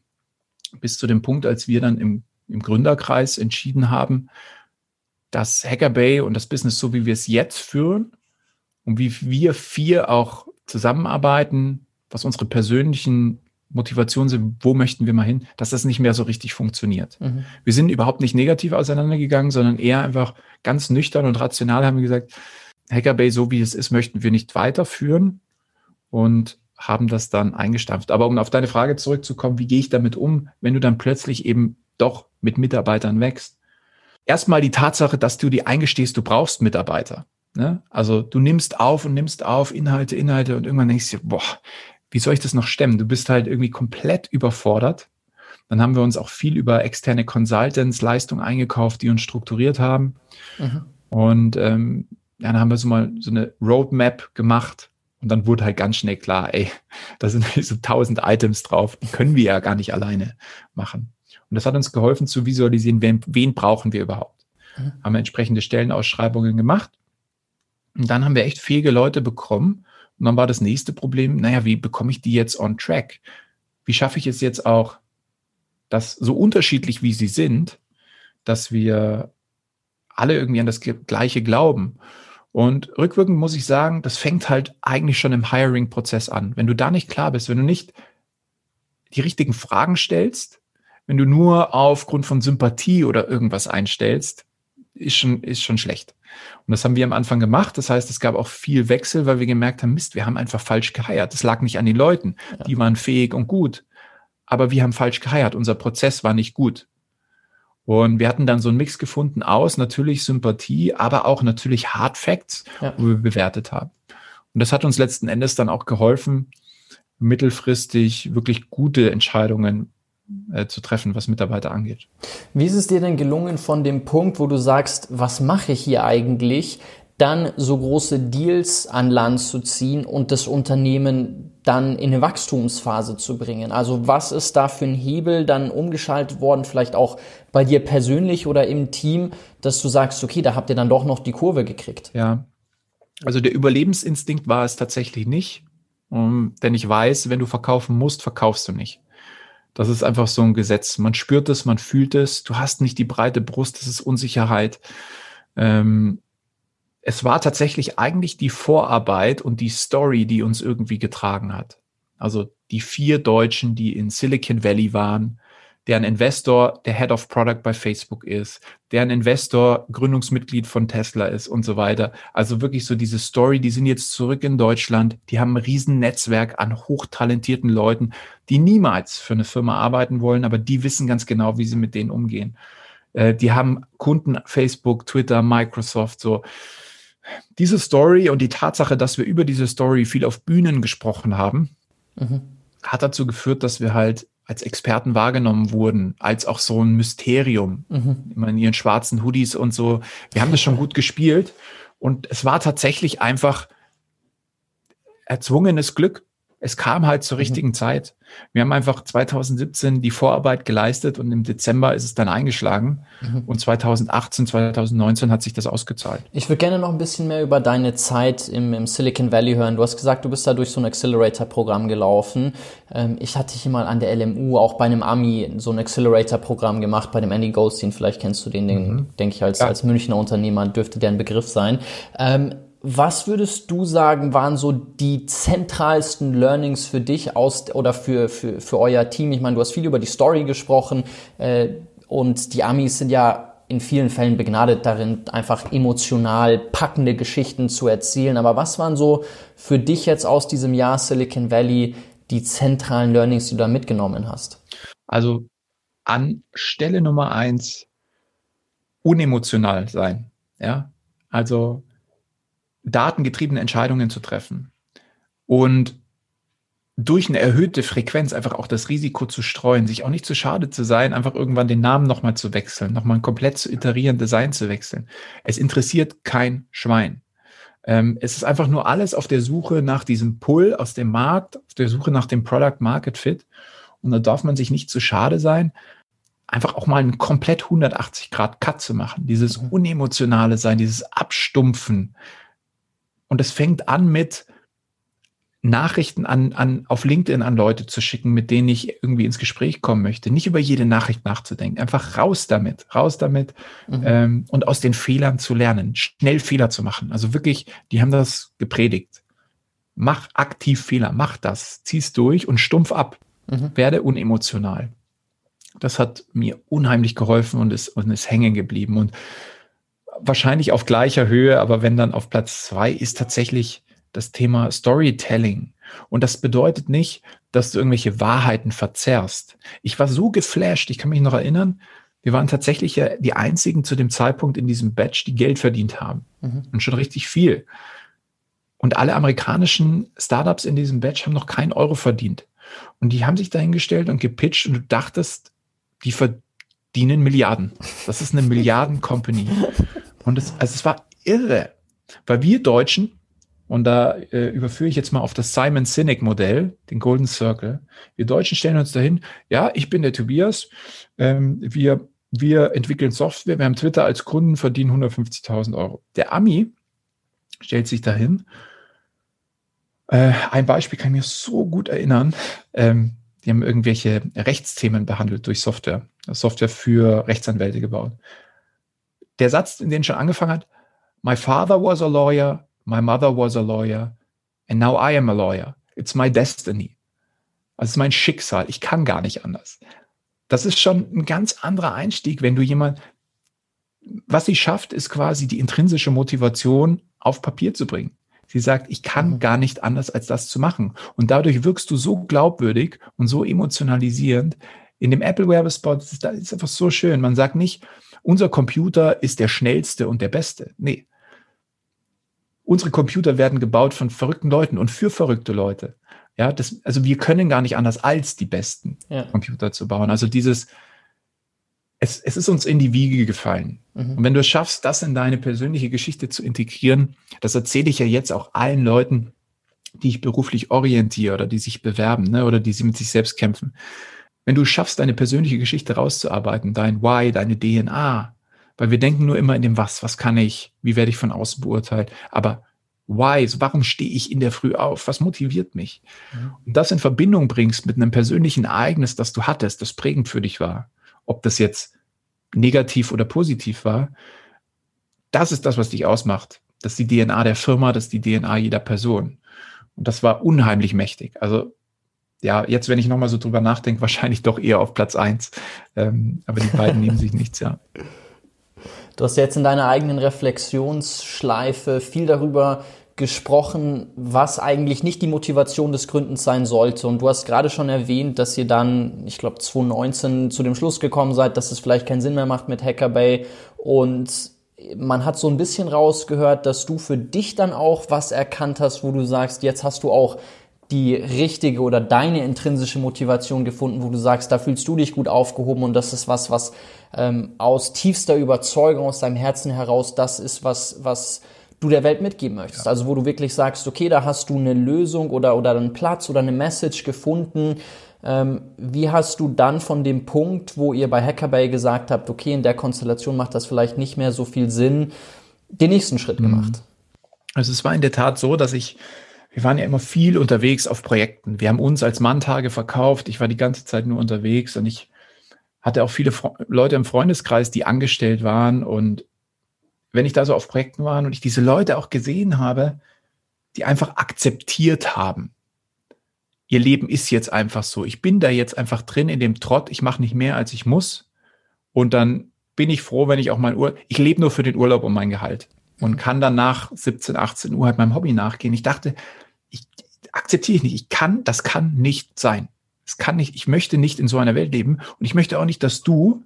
bis zu dem Punkt, als wir dann im, im Gründerkreis entschieden haben, dass Hackerbay und das Business, so wie wir es jetzt führen und wie wir vier auch zusammenarbeiten, was unsere persönlichen Motivationen sind, wo möchten wir mal hin, dass das nicht mehr so richtig funktioniert. Mhm. Wir sind überhaupt nicht negativ auseinandergegangen, sondern eher einfach ganz nüchtern und rational haben wir gesagt, Hackerbay, so wie es ist, möchten wir nicht weiterführen. Und haben das dann eingestampft. Aber um auf deine Frage zurückzukommen, wie gehe ich damit um, wenn du dann plötzlich eben doch mit Mitarbeitern wächst? Erstmal die Tatsache, dass du dir eingestehst, du brauchst Mitarbeiter. Ne? Also du nimmst auf und nimmst auf Inhalte, Inhalte und irgendwann denkst du, boah, wie soll ich das noch stemmen? Du bist halt irgendwie komplett überfordert. Dann haben wir uns auch viel über externe Consultants, Leistungen eingekauft, die uns strukturiert haben. Mhm. Und ähm, ja, dann haben wir so mal so eine Roadmap gemacht, und dann wurde halt ganz schnell klar, ey, da sind so tausend Items drauf, die können wir ja gar nicht alleine machen. Und das hat uns geholfen zu visualisieren, wen, wen brauchen wir überhaupt. Mhm. Haben wir entsprechende Stellenausschreibungen gemacht. Und dann haben wir echt fähige Leute bekommen. Und dann war das nächste Problem, naja, wie bekomme ich die jetzt on track? Wie schaffe ich es jetzt auch, dass so unterschiedlich wie sie sind, dass wir alle irgendwie an das Gleiche glauben und rückwirkend muss ich sagen, das fängt halt eigentlich schon im Hiring-Prozess an. Wenn du da nicht klar bist, wenn du nicht die richtigen Fragen stellst, wenn du nur aufgrund von Sympathie oder irgendwas einstellst, ist schon, ist schon schlecht. Und das haben wir am Anfang gemacht. Das heißt, es gab auch viel Wechsel, weil wir gemerkt haben, Mist, wir haben einfach falsch geheiert. Das lag nicht an den Leuten. Ja. Die waren fähig und gut. Aber wir haben falsch geheiert. Unser Prozess war nicht gut. Und wir hatten dann so einen Mix gefunden aus natürlich Sympathie, aber auch natürlich Hard Facts, ja. wo wir bewertet haben. Und das hat uns letzten Endes dann auch geholfen, mittelfristig wirklich gute Entscheidungen äh, zu treffen, was Mitarbeiter angeht. Wie ist es dir denn gelungen von dem Punkt, wo du sagst, was mache ich hier eigentlich, dann so große Deals an Land zu ziehen und das Unternehmen dann in eine Wachstumsphase zu bringen? Also was ist da für ein Hebel dann umgeschaltet worden, vielleicht auch bei dir persönlich oder im Team, dass du sagst, okay, da habt ihr dann doch noch die Kurve gekriegt? Ja, also der Überlebensinstinkt war es tatsächlich nicht. Um, denn ich weiß, wenn du verkaufen musst, verkaufst du nicht. Das ist einfach so ein Gesetz. Man spürt es, man fühlt es. Du hast nicht die breite Brust, das ist Unsicherheit. Ähm, es war tatsächlich eigentlich die Vorarbeit und die Story, die uns irgendwie getragen hat. Also die vier Deutschen, die in Silicon Valley waren, deren Investor der Head of Product bei Facebook ist, deren Investor Gründungsmitglied von Tesla ist und so weiter. Also wirklich so diese Story, die sind jetzt zurück in Deutschland, die haben ein riesen Netzwerk an hochtalentierten Leuten, die niemals für eine Firma arbeiten wollen, aber die wissen ganz genau, wie sie mit denen umgehen. Äh, die haben Kunden Facebook, Twitter, Microsoft, so. Diese Story und die Tatsache, dass wir über diese Story viel auf Bühnen gesprochen haben, mhm. hat dazu geführt, dass wir halt als Experten wahrgenommen wurden, als auch so ein Mysterium. Mhm. Immer in ihren schwarzen Hoodies und so. Wir haben das schon gut gespielt. Und es war tatsächlich einfach erzwungenes Glück es kam halt zur mhm. richtigen mhm. Zeit. Wir haben einfach 2017 die Vorarbeit geleistet und im Dezember ist es dann eingeschlagen. Mhm. Und 2018, 2019 hat sich das ausgezahlt. Ich würde gerne noch ein bisschen mehr über deine Zeit im, im Silicon Valley hören. Du hast gesagt, du bist da durch so ein Accelerator-Programm gelaufen. Ähm, ich hatte hier mal an der LMU auch bei einem Ami so ein Accelerator-Programm gemacht, bei dem Andy Goldstein. Vielleicht kennst du den, den mhm. denke ich, als, ja. als Münchner Unternehmer dürfte der ein Begriff sein. Ähm, was würdest du sagen, waren so die zentralsten Learnings für dich aus oder für, für, für euer Team? Ich meine, du hast viel über die Story gesprochen äh, und die Amis sind ja in vielen Fällen begnadet darin, einfach emotional packende Geschichten zu erzählen. Aber was waren so für dich jetzt aus diesem Jahr Silicon Valley die zentralen Learnings, die du da mitgenommen hast? Also an Stelle Nummer eins unemotional sein. Ja, also datengetriebene Entscheidungen zu treffen und durch eine erhöhte Frequenz einfach auch das Risiko zu streuen, sich auch nicht zu schade zu sein, einfach irgendwann den Namen nochmal zu wechseln, nochmal ein komplett zu iterieren, Design zu wechseln. Es interessiert kein Schwein. Ähm, es ist einfach nur alles auf der Suche nach diesem Pull aus dem Markt, auf der Suche nach dem Product Market Fit. Und da darf man sich nicht zu schade sein, einfach auch mal einen komplett 180 Grad Cut zu machen. Dieses mhm. unemotionale Sein, dieses Abstumpfen, und es fängt an mit Nachrichten an, an, auf LinkedIn an Leute zu schicken, mit denen ich irgendwie ins Gespräch kommen möchte. Nicht über jede Nachricht nachzudenken. Einfach raus damit, raus damit mhm. ähm, und aus den Fehlern zu lernen, schnell Fehler zu machen. Also wirklich, die haben das gepredigt. Mach aktiv Fehler, mach das, zieh's durch und stumpf ab. Mhm. Werde unemotional. Das hat mir unheimlich geholfen und ist, und ist hängen geblieben. Und wahrscheinlich auf gleicher Höhe, aber wenn dann auf Platz zwei ist tatsächlich das Thema Storytelling. Und das bedeutet nicht, dass du irgendwelche Wahrheiten verzerrst. Ich war so geflasht, ich kann mich noch erinnern, wir waren tatsächlich ja die einzigen zu dem Zeitpunkt in diesem Batch, die Geld verdient haben. Mhm. Und schon richtig viel. Und alle amerikanischen Startups in diesem Batch haben noch keinen Euro verdient. Und die haben sich dahingestellt und gepitcht und du dachtest, die verdienen Milliarden. Das ist eine Milliarden-Company. Und es, also es war irre, weil wir Deutschen, und da äh, überführe ich jetzt mal auf das Simon Sinek Modell, den Golden Circle. Wir Deutschen stellen uns dahin, ja, ich bin der Tobias, ähm, wir, wir entwickeln Software, wir haben Twitter als Kunden, verdienen 150.000 Euro. Der Ami stellt sich dahin. Äh, ein Beispiel kann ich mir so gut erinnern. Ähm, die haben irgendwelche Rechtsthemen behandelt durch Software. Software für Rechtsanwälte gebaut der Satz, in den schon angefangen hat, My father was a lawyer, my mother was a lawyer, and now I am a lawyer. It's my destiny. Also es ist mein Schicksal. Ich kann gar nicht anders. Das ist schon ein ganz anderer Einstieg, wenn du jemand, was sie schafft, ist quasi die intrinsische Motivation auf Papier zu bringen. Sie sagt, ich kann mhm. gar nicht anders, als das zu machen. Und dadurch wirkst du so glaubwürdig und so emotionalisierend. In dem Apple Werbespot ist das einfach so schön. Man sagt nicht, unser Computer ist der schnellste und der beste. Nee. Unsere Computer werden gebaut von verrückten Leuten und für verrückte Leute. Ja, das, also wir können gar nicht anders als die besten ja. Computer zu bauen. Also dieses, es, es ist uns in die Wiege gefallen. Mhm. Und wenn du es schaffst, das in deine persönliche Geschichte zu integrieren, das erzähle ich ja jetzt auch allen Leuten, die ich beruflich orientiere oder die sich bewerben ne, oder die sie mit sich selbst kämpfen. Wenn du schaffst, deine persönliche Geschichte rauszuarbeiten, dein Why, deine DNA, weil wir denken nur immer in dem Was, was kann ich, wie werde ich von außen beurteilt, aber Why, warum stehe ich in der Früh auf, was motiviert mich? Mhm. Und das in Verbindung bringst mit einem persönlichen Ereignis, das du hattest, das prägend für dich war, ob das jetzt negativ oder positiv war, das ist das, was dich ausmacht. Das ist die DNA der Firma, das ist die DNA jeder Person. Und das war unheimlich mächtig. Also ja, jetzt, wenn ich nochmal so drüber nachdenke, wahrscheinlich doch eher auf Platz eins. Ähm, aber die beiden nehmen sich nichts, ja. Du hast jetzt in deiner eigenen Reflexionsschleife viel darüber gesprochen, was eigentlich nicht die Motivation des Gründens sein sollte. Und du hast gerade schon erwähnt, dass ihr dann, ich glaube, 2019 zu dem Schluss gekommen seid, dass es vielleicht keinen Sinn mehr macht mit Hackerbay. Und man hat so ein bisschen rausgehört, dass du für dich dann auch was erkannt hast, wo du sagst, jetzt hast du auch die richtige oder deine intrinsische Motivation gefunden, wo du sagst, da fühlst du dich gut aufgehoben und das ist was, was ähm, aus tiefster Überzeugung aus deinem Herzen heraus das ist, was, was du der Welt mitgeben möchtest. Ja. Also wo du wirklich sagst, okay, da hast du eine Lösung oder, oder einen Platz oder eine Message gefunden. Ähm, wie hast du dann von dem Punkt, wo ihr bei Hackerbay gesagt habt, okay, in der Konstellation macht das vielleicht nicht mehr so viel Sinn, den nächsten Schritt mhm. gemacht? Also es war in der Tat so, dass ich wir waren ja immer viel unterwegs auf Projekten. Wir haben uns als Manntage verkauft. Ich war die ganze Zeit nur unterwegs und ich hatte auch viele Fre Leute im Freundeskreis, die angestellt waren. Und wenn ich da so auf Projekten war und ich diese Leute auch gesehen habe, die einfach akzeptiert haben, ihr Leben ist jetzt einfach so. Ich bin da jetzt einfach drin in dem Trott. Ich mache nicht mehr, als ich muss. Und dann bin ich froh, wenn ich auch mein Urlaub, ich lebe nur für den Urlaub und mein Gehalt und kann dann nach 17, 18 Uhr halt meinem Hobby nachgehen. Ich dachte, akzeptiere ich nicht. Ich kann, das kann nicht sein. Es kann nicht, ich möchte nicht in so einer Welt leben und ich möchte auch nicht, dass du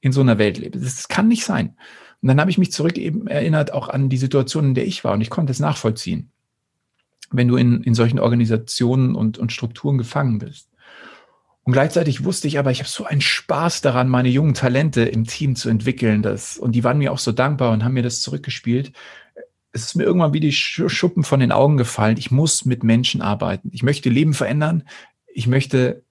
in so einer Welt lebst. Das kann nicht sein. Und dann habe ich mich zurück eben erinnert auch an die Situation, in der ich war und ich konnte es nachvollziehen, wenn du in, in solchen Organisationen und, und Strukturen gefangen bist. Und gleichzeitig wusste ich aber, ich habe so einen Spaß daran, meine jungen Talente im Team zu entwickeln. Das, und die waren mir auch so dankbar und haben mir das zurückgespielt es ist mir irgendwann wie die Schuppen von den Augen gefallen. Ich muss mit Menschen arbeiten. Ich möchte Leben verändern. Ich möchte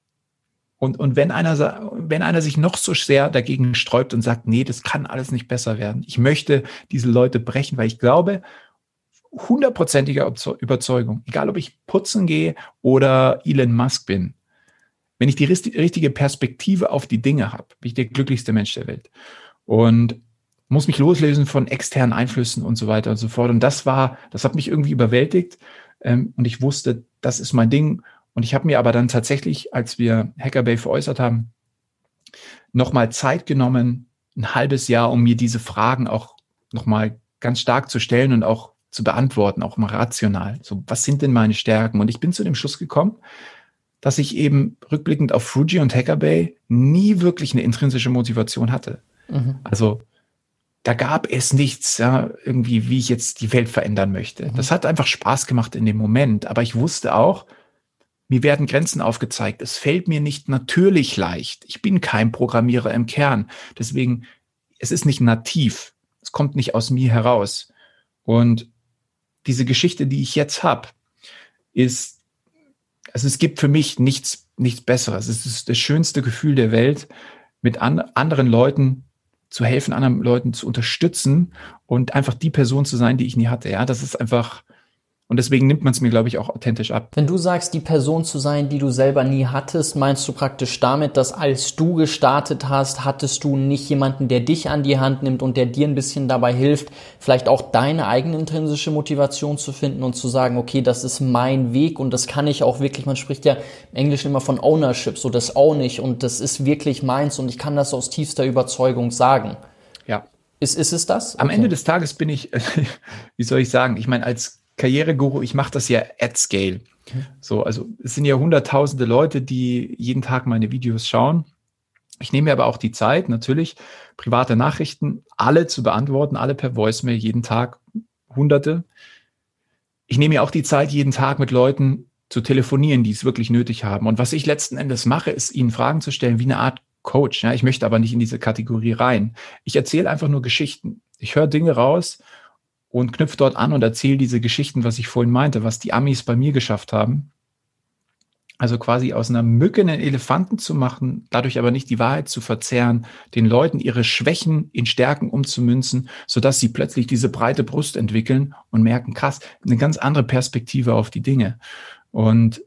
und, und wenn einer, wenn einer sich noch so sehr dagegen sträubt und sagt, nee, das kann alles nicht besser werden. Ich möchte diese Leute brechen, weil ich glaube, hundertprozentiger Überzeugung, egal ob ich putzen gehe oder Elon Musk bin, wenn ich die richtige Perspektive auf die Dinge habe, bin ich der glücklichste Mensch der Welt. Und muss mich loslösen von externen Einflüssen und so weiter und so fort. Und das war, das hat mich irgendwie überwältigt. Ähm, und ich wusste, das ist mein Ding. Und ich habe mir aber dann tatsächlich, als wir Hackerbay veräußert haben, nochmal Zeit genommen, ein halbes Jahr, um mir diese Fragen auch nochmal ganz stark zu stellen und auch zu beantworten, auch mal rational. So, was sind denn meine Stärken? Und ich bin zu dem Schluss gekommen, dass ich eben rückblickend auf Fuji und Hackerbay nie wirklich eine intrinsische Motivation hatte. Mhm. Also da gab es nichts, ja, irgendwie, wie ich jetzt die Welt verändern möchte. Mhm. Das hat einfach Spaß gemacht in dem Moment. Aber ich wusste auch, mir werden Grenzen aufgezeigt. Es fällt mir nicht natürlich leicht. Ich bin kein Programmierer im Kern. Deswegen, es ist nicht nativ. Es kommt nicht aus mir heraus. Und diese Geschichte, die ich jetzt habe, ist, also es gibt für mich nichts, nichts Besseres. Es ist das schönste Gefühl der Welt, mit an, anderen Leuten zu helfen, anderen Leuten zu unterstützen und einfach die Person zu sein, die ich nie hatte. Ja, das ist einfach, und deswegen nimmt man es mir, glaube ich, auch authentisch ab. Wenn du sagst, die Person zu sein, die du selber nie hattest, meinst du praktisch damit, dass als du gestartet hast, hattest du nicht jemanden, der dich an die Hand nimmt und der dir ein bisschen dabei hilft, vielleicht auch deine eigene intrinsische Motivation zu finden und zu sagen, okay, das ist mein Weg und das kann ich auch wirklich, man spricht ja im Englischen immer von Ownership, so das own ich und das ist wirklich meins und ich kann das aus tiefster Überzeugung sagen. Ja. Ist, ist es das? Am Ende des Tages bin ich, wie soll ich sagen, ich meine, als Karriereguru, ich mache das ja at scale. So, also es sind ja hunderttausende Leute, die jeden Tag meine Videos schauen. Ich nehme mir aber auch die Zeit, natürlich private Nachrichten alle zu beantworten, alle per Voicemail jeden Tag, hunderte. Ich nehme mir auch die Zeit, jeden Tag mit Leuten zu telefonieren, die es wirklich nötig haben. Und was ich letzten Endes mache, ist ihnen Fragen zu stellen, wie eine Art Coach. Ja, ich möchte aber nicht in diese Kategorie rein. Ich erzähle einfach nur Geschichten. Ich höre Dinge raus und knüpfe dort an und erzähle diese Geschichten, was ich vorhin meinte, was die Amis bei mir geschafft haben. Also quasi aus einer Mücke einen Elefanten zu machen, dadurch aber nicht die Wahrheit zu verzerren, den Leuten ihre Schwächen in Stärken umzumünzen, sodass sie plötzlich diese breite Brust entwickeln und merken, krass, eine ganz andere Perspektive auf die Dinge. Und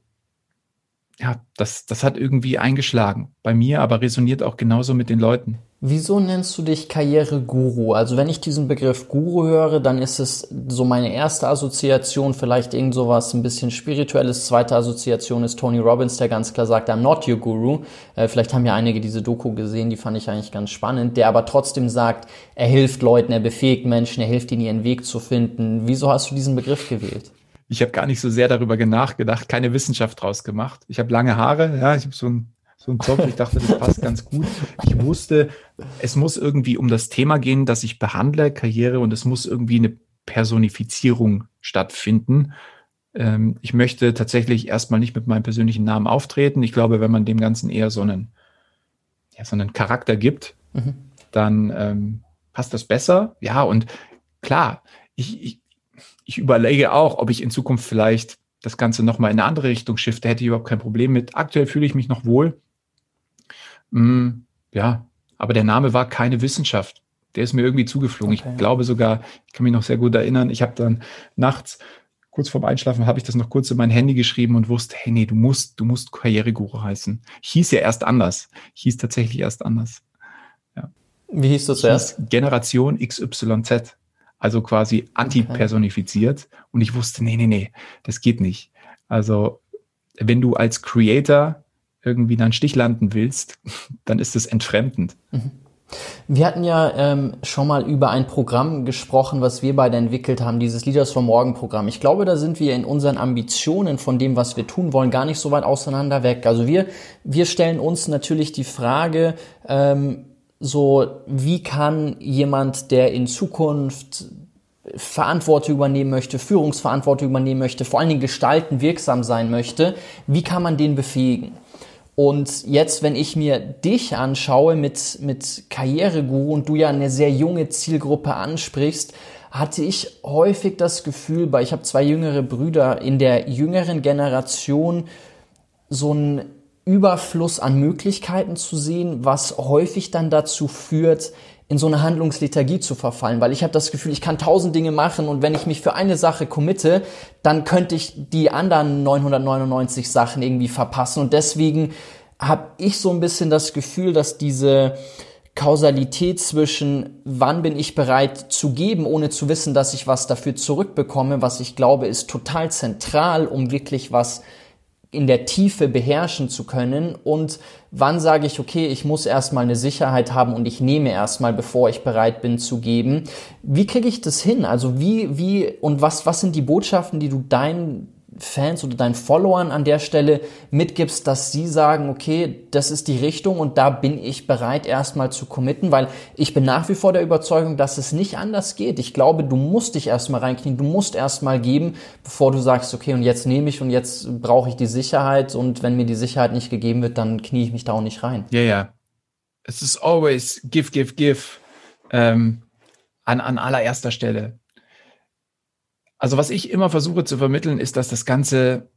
ja, das, das hat irgendwie eingeschlagen bei mir, aber resoniert auch genauso mit den Leuten. Wieso nennst du dich Karriereguru? Also wenn ich diesen Begriff Guru höre, dann ist es so meine erste Assoziation, vielleicht irgend sowas ein bisschen spirituelles. Zweite Assoziation ist Tony Robbins, der ganz klar sagt, I'm not your Guru. Äh, vielleicht haben ja einige diese Doku gesehen, die fand ich eigentlich ganz spannend. Der aber trotzdem sagt, er hilft Leuten, er befähigt Menschen, er hilft ihnen ihren Weg zu finden. Wieso hast du diesen Begriff gewählt? Ich habe gar nicht so sehr darüber nachgedacht, keine Wissenschaft draus gemacht. Ich habe lange Haare, ja, ich habe so ein so ein Zopf. Ich dachte, das passt ganz gut. Ich wusste, es muss irgendwie um das Thema gehen, das ich behandle, Karriere, und es muss irgendwie eine Personifizierung stattfinden. Ähm, ich möchte tatsächlich erstmal nicht mit meinem persönlichen Namen auftreten. Ich glaube, wenn man dem Ganzen eher so einen, ja, so einen Charakter gibt, mhm. dann ähm, passt das besser. Ja, und klar, ich, ich, ich überlege auch, ob ich in Zukunft vielleicht das Ganze nochmal in eine andere Richtung shifte, hätte ich überhaupt kein Problem mit. Aktuell fühle ich mich noch wohl. Mm, ja, aber der Name war keine Wissenschaft. Der ist mir irgendwie zugeflogen. Okay. Ich glaube sogar, ich kann mich noch sehr gut erinnern, ich habe dann nachts, kurz vorm Einschlafen, habe ich das noch kurz in mein Handy geschrieben und wusste, hey, nee, du musst, du musst Karriereguru heißen. Ich hieß ja erst anders. Ich hieß tatsächlich erst anders. Ja. Wie hieß du zuerst? Generation XYZ. Also quasi anti-personifiziert. Okay. Und ich wusste, nee, nee, nee, das geht nicht. Also, wenn du als Creator irgendwie dann Stich landen willst, dann ist es entfremdend. Mhm. Wir hatten ja ähm, schon mal über ein Programm gesprochen, was wir beide entwickelt haben, dieses Leaders for Morgen Programm. Ich glaube, da sind wir in unseren Ambitionen von dem, was wir tun wollen, gar nicht so weit auseinander weg. Also wir, wir stellen uns natürlich die Frage, ähm, so wie kann jemand, der in Zukunft Verantwortung übernehmen möchte, Führungsverantwortung übernehmen möchte, vor allen Dingen gestalten, wirksam sein möchte, wie kann man den befähigen? Und jetzt, wenn ich mir dich anschaue mit, mit Karriereguru und du ja eine sehr junge Zielgruppe ansprichst, hatte ich häufig das Gefühl, weil ich habe zwei jüngere Brüder, in der jüngeren Generation so einen Überfluss an Möglichkeiten zu sehen, was häufig dann dazu führt, in so eine Handlungslethargie zu verfallen, weil ich habe das Gefühl, ich kann tausend Dinge machen und wenn ich mich für eine Sache committe, dann könnte ich die anderen 999 Sachen irgendwie verpassen. Und deswegen habe ich so ein bisschen das Gefühl, dass diese Kausalität zwischen wann bin ich bereit zu geben, ohne zu wissen, dass ich was dafür zurückbekomme, was ich glaube, ist total zentral, um wirklich was in der Tiefe beherrschen zu können und wann sage ich, okay, ich muss erstmal eine Sicherheit haben und ich nehme erstmal, bevor ich bereit bin zu geben. Wie kriege ich das hin? Also wie, wie und was, was sind die Botschaften, die du deinen Fans oder deinen Followern an der Stelle mitgibst, dass sie sagen, okay, das ist die Richtung und da bin ich bereit erstmal zu committen, weil ich bin nach wie vor der Überzeugung, dass es nicht anders geht. Ich glaube, du musst dich erstmal reinknien, du musst erstmal geben, bevor du sagst, okay, und jetzt nehme ich und jetzt brauche ich die Sicherheit und wenn mir die Sicherheit nicht gegeben wird, dann knie ich mich da auch nicht rein. Ja, ja. Es ist always give, give, give ähm, an, an allererster Stelle. Also was ich immer versuche zu vermitteln, ist, dass das Ganze,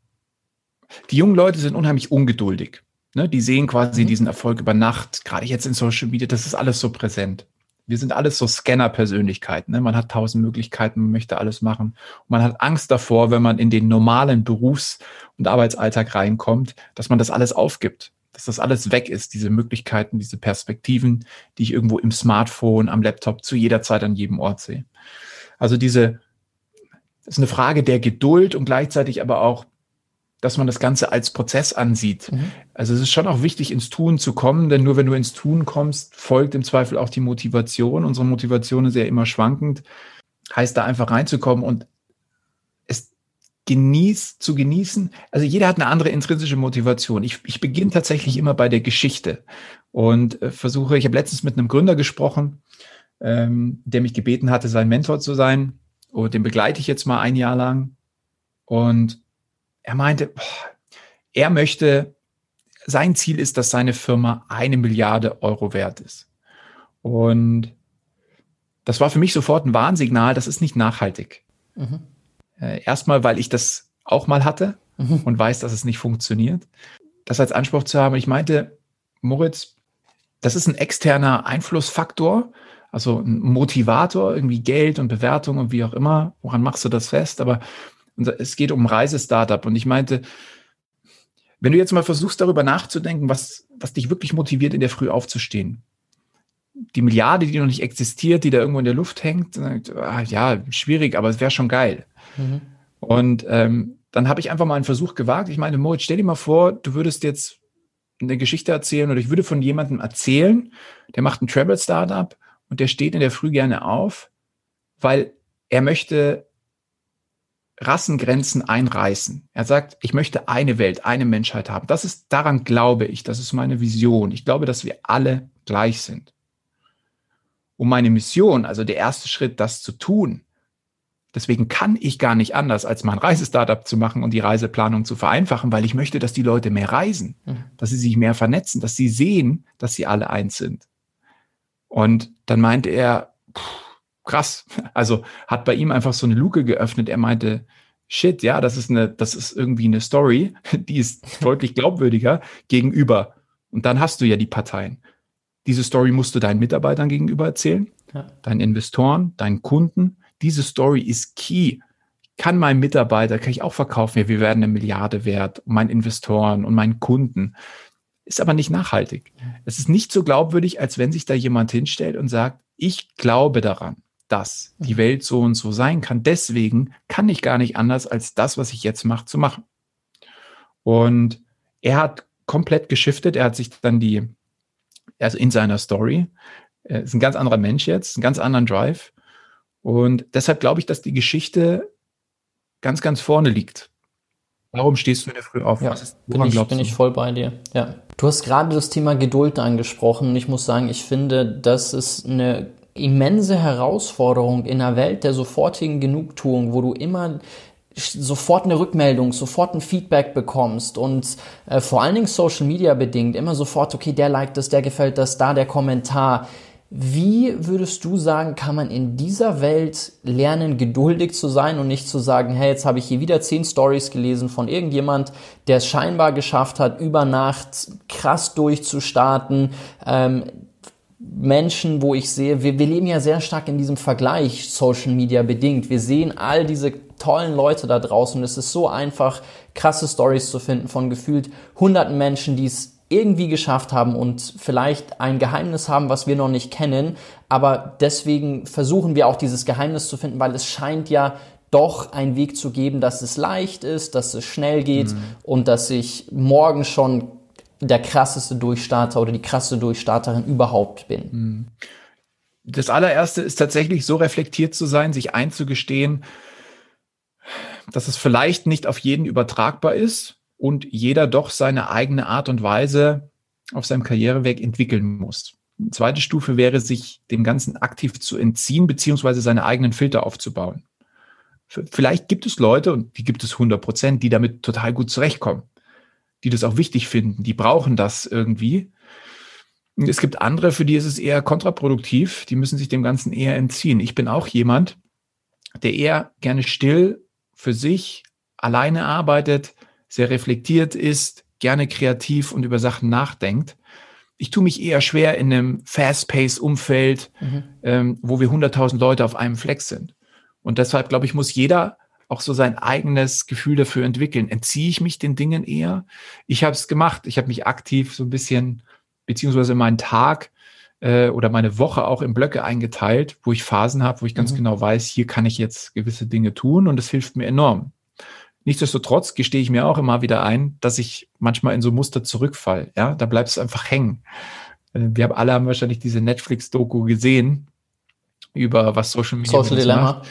die jungen Leute sind unheimlich ungeduldig. Ne? Die sehen quasi mhm. diesen Erfolg über Nacht, gerade jetzt in Social Media, das ist alles so präsent. Wir sind alles so Scanner-Persönlichkeiten. Ne? Man hat tausend Möglichkeiten, man möchte alles machen. Und man hat Angst davor, wenn man in den normalen Berufs- und Arbeitsalltag reinkommt, dass man das alles aufgibt dass das alles weg ist, diese Möglichkeiten, diese Perspektiven, die ich irgendwo im Smartphone, am Laptop zu jeder Zeit an jedem Ort sehe. Also diese ist eine Frage der Geduld und gleichzeitig aber auch, dass man das Ganze als Prozess ansieht. Mhm. Also es ist schon auch wichtig, ins Tun zu kommen, denn nur wenn du ins Tun kommst, folgt im Zweifel auch die Motivation. Unsere Motivation ist ja immer schwankend. Heißt da einfach reinzukommen und es genießt, zu genießen. Also jeder hat eine andere intrinsische Motivation. Ich, ich beginne tatsächlich immer bei der Geschichte und äh, versuche, ich habe letztens mit einem Gründer gesprochen, ähm, der mich gebeten hatte, sein Mentor zu sein. Und den begleite ich jetzt mal ein Jahr lang. Und er meinte, boah, er möchte, sein Ziel ist, dass seine Firma eine Milliarde Euro wert ist. Und das war für mich sofort ein Warnsignal, das ist nicht nachhaltig. Mhm. Äh, erstmal, weil ich das auch mal hatte mhm. und weiß, dass es nicht funktioniert. Das als Anspruch zu haben. Ich meinte, Moritz, das ist ein externer Einflussfaktor, also ein Motivator, irgendwie Geld und Bewertung und wie auch immer. Woran machst du das fest? Aber es geht um Reisestartup. Und ich meinte, wenn du jetzt mal versuchst, darüber nachzudenken, was, was dich wirklich motiviert, in der Früh aufzustehen. Die Milliarde, die noch nicht existiert, die da irgendwo in der Luft hängt, ah, ja, schwierig, aber es wäre schon geil. Mhm. Und ähm, dann habe ich einfach mal einen Versuch gewagt. Ich meine, Moritz, stell dir mal vor, du würdest jetzt eine Geschichte erzählen oder ich würde von jemandem erzählen, der macht ein Travel-Startup und der steht in der Früh gerne auf, weil er möchte Rassengrenzen einreißen. Er sagt, ich möchte eine Welt, eine Menschheit haben. Das ist, daran glaube ich, das ist meine Vision. Ich glaube, dass wir alle gleich sind. Um meine Mission, also der erste Schritt, das zu tun, deswegen kann ich gar nicht anders, als mein Reisestartup zu machen und die Reiseplanung zu vereinfachen, weil ich möchte, dass die Leute mehr reisen, mhm. dass sie sich mehr vernetzen, dass sie sehen, dass sie alle eins sind. Und dann meinte er, pff, krass. Also hat bei ihm einfach so eine Luke geöffnet. Er meinte, shit, ja, das ist eine, das ist irgendwie eine Story, die ist deutlich glaubwürdiger gegenüber. Und dann hast du ja die Parteien. Diese Story musst du deinen Mitarbeitern gegenüber erzählen, ja. deinen Investoren, deinen Kunden. Diese Story ist key. Kann mein Mitarbeiter, kann ich auch verkaufen, ja, wir werden eine Milliarde wert, meinen Investoren und meinen Kunden. Ist aber nicht nachhaltig. Es ist nicht so glaubwürdig, als wenn sich da jemand hinstellt und sagt, ich glaube daran dass die mhm. Welt so und so sein kann. Deswegen kann ich gar nicht anders, als das, was ich jetzt mache, zu machen. Und er hat komplett geschiftet. Er hat sich dann die, also in seiner Story, er ist ein ganz anderer Mensch jetzt, einen ganz anderen Drive. Und deshalb glaube ich, dass die Geschichte ganz, ganz vorne liegt. Warum stehst du in der Früh auf? Ja, ist, bin, ich, bin ich voll bei dir. Ja. Du hast gerade das Thema Geduld angesprochen. Ich muss sagen, ich finde, das ist eine immense Herausforderung in einer Welt der sofortigen Genugtuung, wo du immer sofort eine Rückmeldung, sofort ein Feedback bekommst und äh, vor allen Dingen Social Media bedingt immer sofort, okay, der liked das, der gefällt das, da der Kommentar. Wie würdest du sagen, kann man in dieser Welt lernen, geduldig zu sein und nicht zu sagen, hey, jetzt habe ich hier wieder zehn Stories gelesen von irgendjemand, der es scheinbar geschafft hat, über Nacht krass durchzustarten, ähm, Menschen, wo ich sehe, wir, wir leben ja sehr stark in diesem Vergleich Social Media bedingt. Wir sehen all diese tollen Leute da draußen. Es ist so einfach, krasse Stories zu finden von gefühlt hunderten Menschen, die es irgendwie geschafft haben und vielleicht ein Geheimnis haben, was wir noch nicht kennen. Aber deswegen versuchen wir auch dieses Geheimnis zu finden, weil es scheint ja doch einen Weg zu geben, dass es leicht ist, dass es schnell geht mhm. und dass ich morgen schon der krasseste Durchstarter oder die krasse Durchstarterin überhaupt bin. Hm. Das allererste ist tatsächlich so reflektiert zu sein, sich einzugestehen, dass es vielleicht nicht auf jeden übertragbar ist und jeder doch seine eigene Art und Weise auf seinem Karriereweg entwickeln muss. Die zweite Stufe wäre, sich dem Ganzen aktiv zu entziehen, beziehungsweise seine eigenen Filter aufzubauen. Vielleicht gibt es Leute, und die gibt es 100 Prozent, die damit total gut zurechtkommen die das auch wichtig finden, die brauchen das irgendwie. Es gibt andere, für die ist es eher kontraproduktiv, die müssen sich dem Ganzen eher entziehen. Ich bin auch jemand, der eher gerne still für sich alleine arbeitet, sehr reflektiert ist, gerne kreativ und über Sachen nachdenkt. Ich tue mich eher schwer in einem Fast-Pace-Umfeld, mhm. ähm, wo wir 100.000 Leute auf einem Fleck sind. Und deshalb, glaube ich, muss jeder auch so sein eigenes Gefühl dafür entwickeln. Entziehe ich mich den Dingen eher? Ich habe es gemacht. Ich habe mich aktiv so ein bisschen, beziehungsweise meinen Tag äh, oder meine Woche auch in Blöcke eingeteilt, wo ich Phasen habe, wo ich ganz mhm. genau weiß, hier kann ich jetzt gewisse Dinge tun und das hilft mir enorm. Nichtsdestotrotz gestehe ich mir auch immer wieder ein, dass ich manchmal in so Muster zurückfall. Ja, da bleibst du einfach hängen. Äh, wir haben alle haben wahrscheinlich diese Netflix-Doku gesehen über was Social Media Social Dilemma. Macht.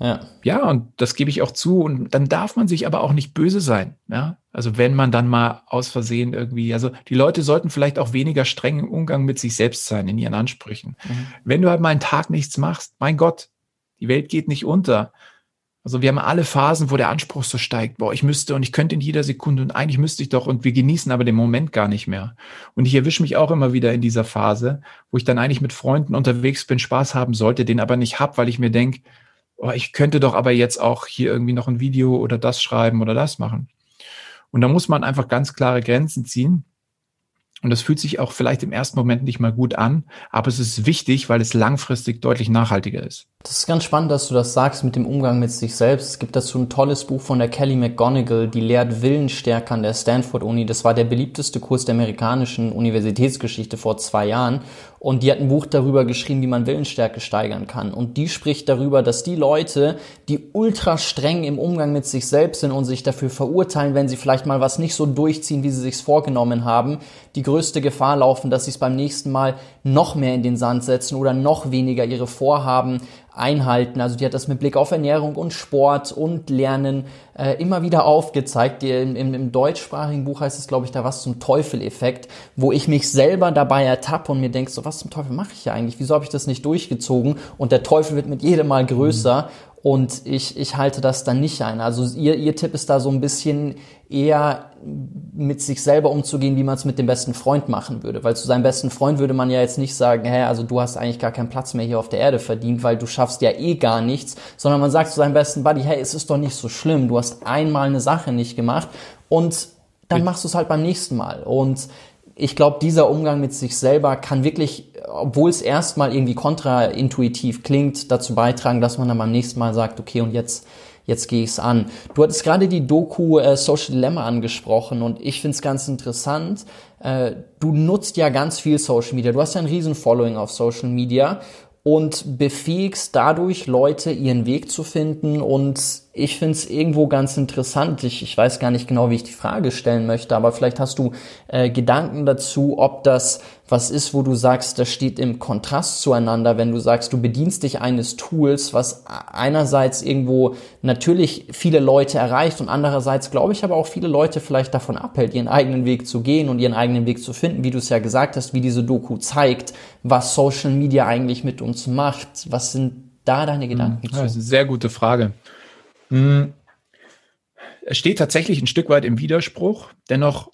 Ja. ja, und das gebe ich auch zu. Und dann darf man sich aber auch nicht böse sein. Ja, also wenn man dann mal aus Versehen irgendwie, also die Leute sollten vielleicht auch weniger streng im Umgang mit sich selbst sein, in ihren Ansprüchen. Mhm. Wenn du halt mal einen Tag nichts machst, mein Gott, die Welt geht nicht unter. Also wir haben alle Phasen, wo der Anspruch so steigt, boah, ich müsste und ich könnte in jeder Sekunde und eigentlich müsste ich doch und wir genießen aber den Moment gar nicht mehr. Und ich erwische mich auch immer wieder in dieser Phase, wo ich dann eigentlich mit Freunden unterwegs bin, Spaß haben sollte, den aber nicht hab, weil ich mir denke, oh, ich könnte doch aber jetzt auch hier irgendwie noch ein Video oder das schreiben oder das machen. Und da muss man einfach ganz klare Grenzen ziehen. Und das fühlt sich auch vielleicht im ersten Moment nicht mal gut an, aber es ist wichtig, weil es langfristig deutlich nachhaltiger ist. Das ist ganz spannend, dass du das sagst mit dem Umgang mit sich selbst. Es gibt dazu ein tolles Buch von der Kelly McGonigal, die lehrt Willensstärke an der Stanford Uni. Das war der beliebteste Kurs der amerikanischen Universitätsgeschichte vor zwei Jahren. Und die hat ein Buch darüber geschrieben, wie man Willensstärke steigern kann. Und die spricht darüber, dass die Leute, die ultra streng im Umgang mit sich selbst sind und sich dafür verurteilen, wenn sie vielleicht mal was nicht so durchziehen, wie sie sich's vorgenommen haben, die größte Gefahr laufen, dass sie es beim nächsten Mal noch mehr in den Sand setzen oder noch weniger ihre Vorhaben einhalten. Also die hat das mit Blick auf Ernährung und Sport und Lernen äh, immer wieder aufgezeigt. Die, im, im, deutschsprachigen Buch heißt es, glaube ich, da was zum Teufel-Effekt, wo ich mich selber dabei ertappe und mir denke, so was zum Teufel mache ich ja eigentlich? Wieso habe ich das nicht durchgezogen? Und der Teufel wird mit jedem Mal größer. Mhm. Und ich, ich halte das dann nicht ein. Also ihr, ihr Tipp ist da so ein bisschen eher mit sich selber umzugehen, wie man es mit dem besten Freund machen würde. Weil zu seinem besten Freund würde man ja jetzt nicht sagen, hä, also du hast eigentlich gar keinen Platz mehr hier auf der Erde verdient, weil du schaffst ja eh gar nichts, sondern man sagt zu seinem besten Buddy, hey, es ist doch nicht so schlimm, du hast einmal eine Sache nicht gemacht und dann machst du es halt beim nächsten Mal. Und ich glaube, dieser Umgang mit sich selber kann wirklich, obwohl es erstmal irgendwie kontraintuitiv klingt, dazu beitragen, dass man dann beim nächsten Mal sagt, okay, und jetzt, jetzt gehe ich es an. Du hattest gerade die Doku äh, Social Dilemma angesprochen und ich finde es ganz interessant. Äh, du nutzt ja ganz viel Social Media. Du hast ja ein riesen Following auf Social Media und befähigst dadurch Leute, ihren Weg zu finden. Und ich finde es irgendwo ganz interessant. Ich, ich weiß gar nicht genau, wie ich die Frage stellen möchte, aber vielleicht hast du äh, Gedanken dazu, ob das was ist, wo du sagst, das steht im Kontrast zueinander, wenn du sagst, du bedienst dich eines Tools, was einerseits irgendwo natürlich viele Leute erreicht und andererseits, glaube ich, aber auch viele Leute vielleicht davon abhält, ihren eigenen Weg zu gehen und ihren eigenen Weg zu finden, wie du es ja gesagt hast, wie diese Doku zeigt, was Social Media eigentlich mit uns macht. Was sind da deine Gedanken hm, ja? Das ist eine sehr gute Frage. Hm. Es steht tatsächlich ein Stück weit im Widerspruch. Dennoch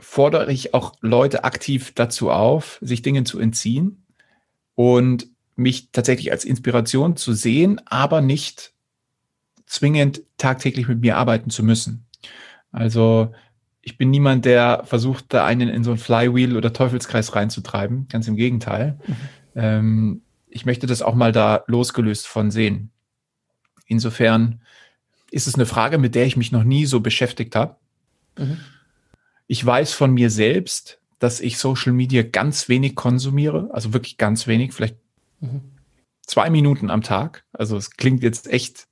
fordere ich auch Leute aktiv dazu auf, sich Dingen zu entziehen und mich tatsächlich als Inspiration zu sehen, aber nicht zwingend tagtäglich mit mir arbeiten zu müssen. Also ich bin niemand, der versucht, da einen in so ein Flywheel oder Teufelskreis reinzutreiben. Ganz im Gegenteil. Mhm. Ähm, ich möchte das auch mal da losgelöst von sehen. Insofern ist es eine Frage, mit der ich mich noch nie so beschäftigt habe. Mhm. Ich weiß von mir selbst, dass ich Social Media ganz wenig konsumiere, also wirklich ganz wenig, vielleicht mhm. zwei Minuten am Tag. Also es klingt jetzt echt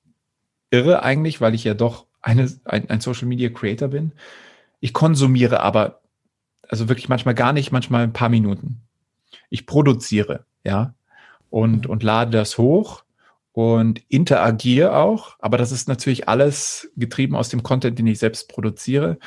irre eigentlich, weil ich ja doch eine, ein, ein Social Media Creator bin. Ich konsumiere aber, also wirklich manchmal gar nicht, manchmal ein paar Minuten. Ich produziere, ja, und, mhm. und lade das hoch und interagiere auch, aber das ist natürlich alles getrieben aus dem Content, den ich selbst produziere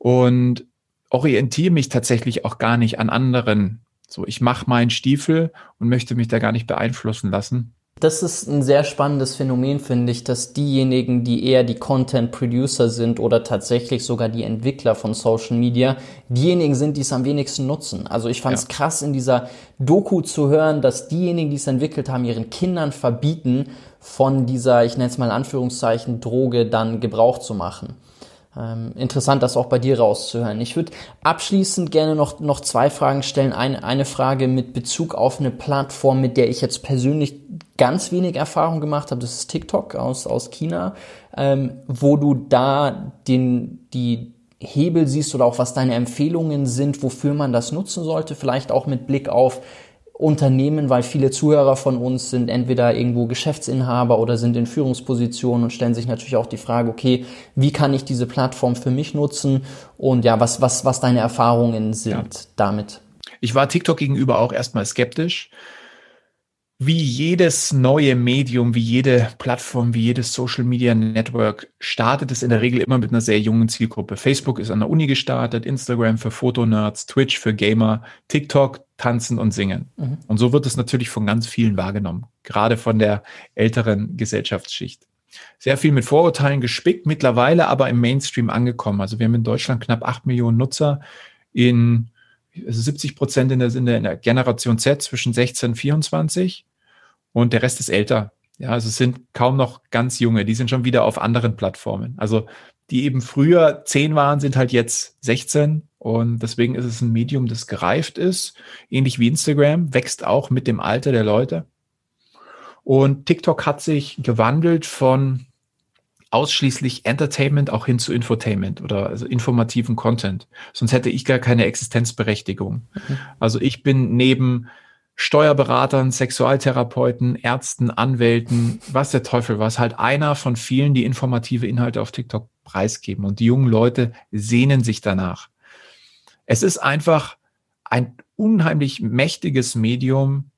und orientiere mich tatsächlich auch gar nicht an anderen. So, ich mache meinen Stiefel und möchte mich da gar nicht beeinflussen lassen. Das ist ein sehr spannendes Phänomen, finde ich, dass diejenigen, die eher die Content Producer sind oder tatsächlich sogar die Entwickler von Social Media, diejenigen sind, die es am wenigsten nutzen. Also ich fand es ja. krass in dieser Doku zu hören, dass diejenigen, die es entwickelt haben, ihren Kindern verbieten, von dieser, ich nenne es mal in Anführungszeichen, Droge dann Gebrauch zu machen. Ähm, interessant, das auch bei dir rauszuhören. Ich würde abschließend gerne noch, noch zwei Fragen stellen. Eine, eine Frage mit Bezug auf eine Plattform, mit der ich jetzt persönlich ganz wenig Erfahrung gemacht habe. Das ist TikTok aus, aus China, ähm, wo du da den, die Hebel siehst oder auch was deine Empfehlungen sind, wofür man das nutzen sollte. Vielleicht auch mit Blick auf Unternehmen, weil viele Zuhörer von uns sind entweder irgendwo Geschäftsinhaber oder sind in Führungspositionen und stellen sich natürlich auch die Frage, okay, wie kann ich diese Plattform für mich nutzen und ja, was, was, was deine Erfahrungen sind ja. damit? Ich war TikTok gegenüber auch erstmal skeptisch wie jedes neue Medium, wie jede Plattform, wie jedes Social Media Network startet es in der Regel immer mit einer sehr jungen Zielgruppe. Facebook ist an der Uni gestartet, Instagram für Fotonerds, Twitch für Gamer, TikTok tanzen und singen. Mhm. Und so wird es natürlich von ganz vielen wahrgenommen, gerade von der älteren Gesellschaftsschicht. sehr viel mit Vorurteilen gespickt, mittlerweile aber im Mainstream angekommen. Also wir haben in Deutschland knapp acht Millionen Nutzer in 70 Prozent in der, in der Generation Z zwischen 16 und 24 und der Rest ist älter. Ja, also es sind kaum noch ganz junge, die sind schon wieder auf anderen Plattformen. Also die eben früher 10 waren, sind halt jetzt 16 und deswegen ist es ein Medium, das gereift ist, ähnlich wie Instagram, wächst auch mit dem Alter der Leute. Und TikTok hat sich gewandelt von ausschließlich Entertainment auch hin zu Infotainment oder also informativen Content. Sonst hätte ich gar keine Existenzberechtigung. Mhm. Also ich bin neben Steuerberatern, Sexualtherapeuten, Ärzten, Anwälten, was der Teufel was, halt einer von vielen, die informative Inhalte auf TikTok preisgeben. Und die jungen Leute sehnen sich danach. Es ist einfach ein unheimlich mächtiges Medium,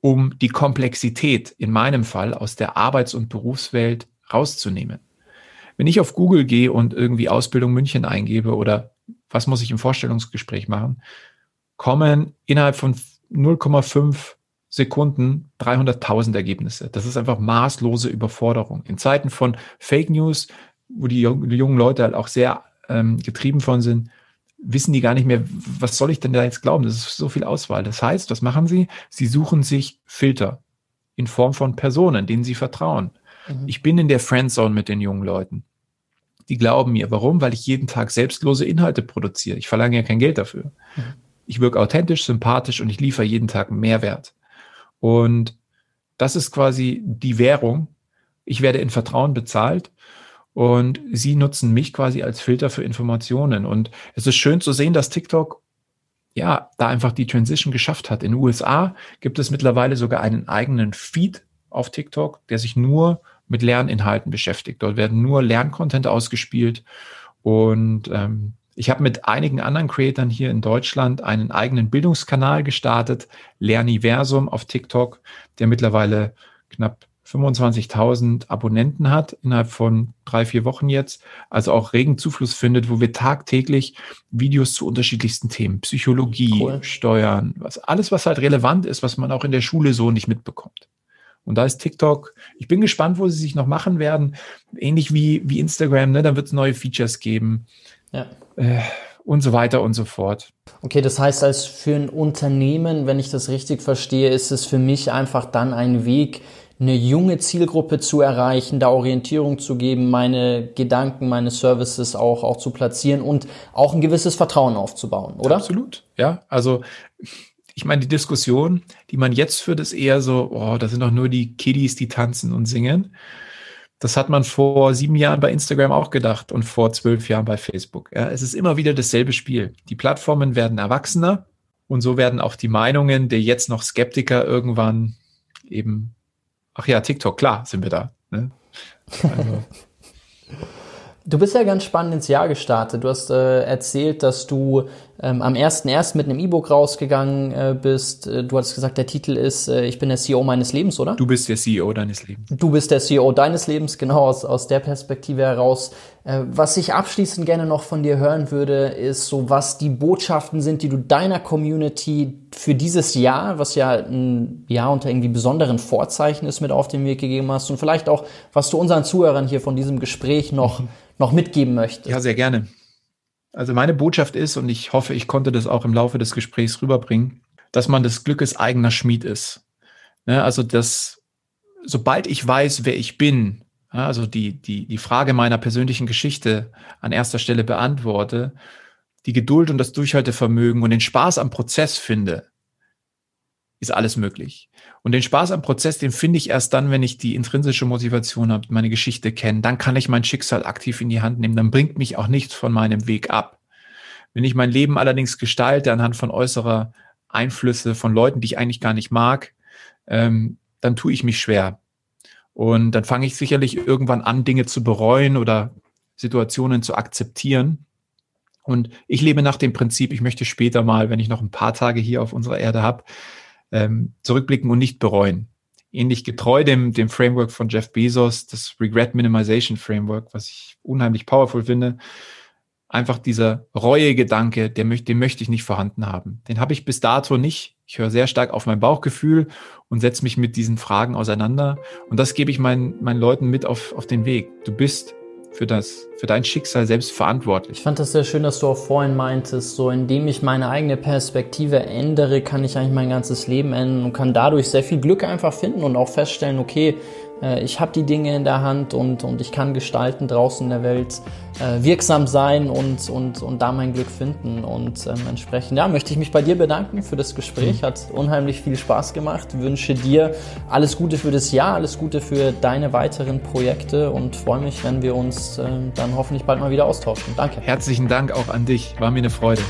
um die Komplexität in meinem Fall aus der Arbeits- und Berufswelt rauszunehmen. Wenn ich auf Google gehe und irgendwie Ausbildung München eingebe oder was muss ich im Vorstellungsgespräch machen, kommen innerhalb von 0,5 Sekunden 300.000 Ergebnisse. Das ist einfach maßlose Überforderung. In Zeiten von Fake News, wo die, jungen Leute halt auch sehr ähm, getrieben von sind, wissen die gar nicht mehr, was soll ich denn da jetzt glauben? Das ist so viel Auswahl. Das heißt, was machen sie? Sie suchen sich Filter in Form von Personen, denen sie vertrauen. Mhm. Ich bin in der Friendzone mit den jungen Leuten. Die glauben mir. Warum? Weil ich jeden Tag selbstlose Inhalte produziere. Ich verlange ja kein Geld dafür. Mhm. Ich wirke authentisch, sympathisch und ich liefere jeden Tag Mehrwert. Und das ist quasi die Währung. Ich werde in Vertrauen bezahlt und sie nutzen mich quasi als Filter für Informationen. Und es ist schön zu sehen, dass TikTok ja da einfach die Transition geschafft hat. In den USA gibt es mittlerweile sogar einen eigenen Feed auf TikTok, der sich nur mit Lerninhalten beschäftigt. Dort werden nur Lerncontent ausgespielt. Und ähm, ich habe mit einigen anderen Creatern hier in Deutschland einen eigenen Bildungskanal gestartet, Lerniversum auf TikTok, der mittlerweile knapp 25.000 Abonnenten hat innerhalb von drei, vier Wochen jetzt, also auch regen Zufluss findet, wo wir tagtäglich Videos zu unterschiedlichsten Themen, Psychologie, cool. Steuern, was, alles, was halt relevant ist, was man auch in der Schule so nicht mitbekommt. Und da ist TikTok, ich bin gespannt, wo sie sich noch machen werden. Ähnlich wie, wie Instagram, ne? da wird es neue Features geben. Ja. Äh, und so weiter und so fort. Okay, das heißt, als für ein Unternehmen, wenn ich das richtig verstehe, ist es für mich einfach dann ein Weg, eine junge Zielgruppe zu erreichen, da Orientierung zu geben, meine Gedanken, meine Services auch, auch zu platzieren und auch ein gewisses Vertrauen aufzubauen, oder? Absolut, ja. Also ich meine, die Diskussion, die man jetzt führt, ist eher so, oh, das sind doch nur die Kiddies, die tanzen und singen. Das hat man vor sieben Jahren bei Instagram auch gedacht und vor zwölf Jahren bei Facebook. Ja, es ist immer wieder dasselbe Spiel. Die Plattformen werden erwachsener und so werden auch die Meinungen der jetzt noch Skeptiker irgendwann eben Ach ja, TikTok, klar, sind wir da. Ne? Also. Du bist ja ganz spannend ins Jahr gestartet. Du hast äh, erzählt, dass du ähm, am 1.1. mit einem E-Book rausgegangen äh, bist. Äh, du hast gesagt, der Titel ist äh, Ich bin der CEO meines Lebens, oder? Du bist der CEO deines Lebens. Du bist der CEO deines Lebens, genau aus, aus der Perspektive heraus. Äh, was ich abschließend gerne noch von dir hören würde, ist so, was die Botschaften sind, die du deiner Community für dieses Jahr, was ja ein Jahr unter irgendwie besonderen Vorzeichen ist, mit auf den Weg gegeben hast und vielleicht auch, was du unseren Zuhörern hier von diesem Gespräch noch mhm noch mitgeben möchtest. Ja, sehr gerne. Also meine Botschaft ist, und ich hoffe, ich konnte das auch im Laufe des Gesprächs rüberbringen, dass man des Glückes eigener Schmied ist. Ne, also, dass sobald ich weiß, wer ich bin, also die, die, die Frage meiner persönlichen Geschichte an erster Stelle beantworte, die Geduld und das Durchhaltevermögen und den Spaß am Prozess finde, ist alles möglich. Und den Spaß am Prozess, den finde ich erst dann, wenn ich die intrinsische Motivation habe, meine Geschichte kenne. Dann kann ich mein Schicksal aktiv in die Hand nehmen. Dann bringt mich auch nichts von meinem Weg ab. Wenn ich mein Leben allerdings gestalte anhand von äußerer Einflüsse von Leuten, die ich eigentlich gar nicht mag, ähm, dann tue ich mich schwer. Und dann fange ich sicherlich irgendwann an, Dinge zu bereuen oder Situationen zu akzeptieren. Und ich lebe nach dem Prinzip, ich möchte später mal, wenn ich noch ein paar Tage hier auf unserer Erde habe, ähm, zurückblicken und nicht bereuen. Ähnlich getreu dem, dem Framework von Jeff Bezos, das Regret Minimization Framework, was ich unheimlich powerful finde. Einfach dieser Reue-Gedanke, den möchte ich nicht vorhanden haben. Den habe ich bis dato nicht Ich höre sehr stark auf mein Bauchgefühl und setze mich mit diesen Fragen auseinander. Und das gebe ich meinen, meinen Leuten mit auf, auf den Weg. Du bist für das, für dein Schicksal selbst verantwortlich. Ich fand das sehr schön, dass du auch vorhin meintest, so indem ich meine eigene Perspektive ändere, kann ich eigentlich mein ganzes Leben ändern und kann dadurch sehr viel Glück einfach finden und auch feststellen, okay, ich habe die Dinge in der Hand und, und ich kann gestalten draußen in der Welt, äh, wirksam sein und, und, und da mein Glück finden. Und ähm, entsprechend, ja, möchte ich mich bei dir bedanken für das Gespräch. Hat unheimlich viel Spaß gemacht. Wünsche dir alles Gute für das Jahr, alles Gute für deine weiteren Projekte und freue mich, wenn wir uns äh, dann hoffentlich bald mal wieder austauschen. Danke. Herzlichen Dank auch an dich. War mir eine Freude.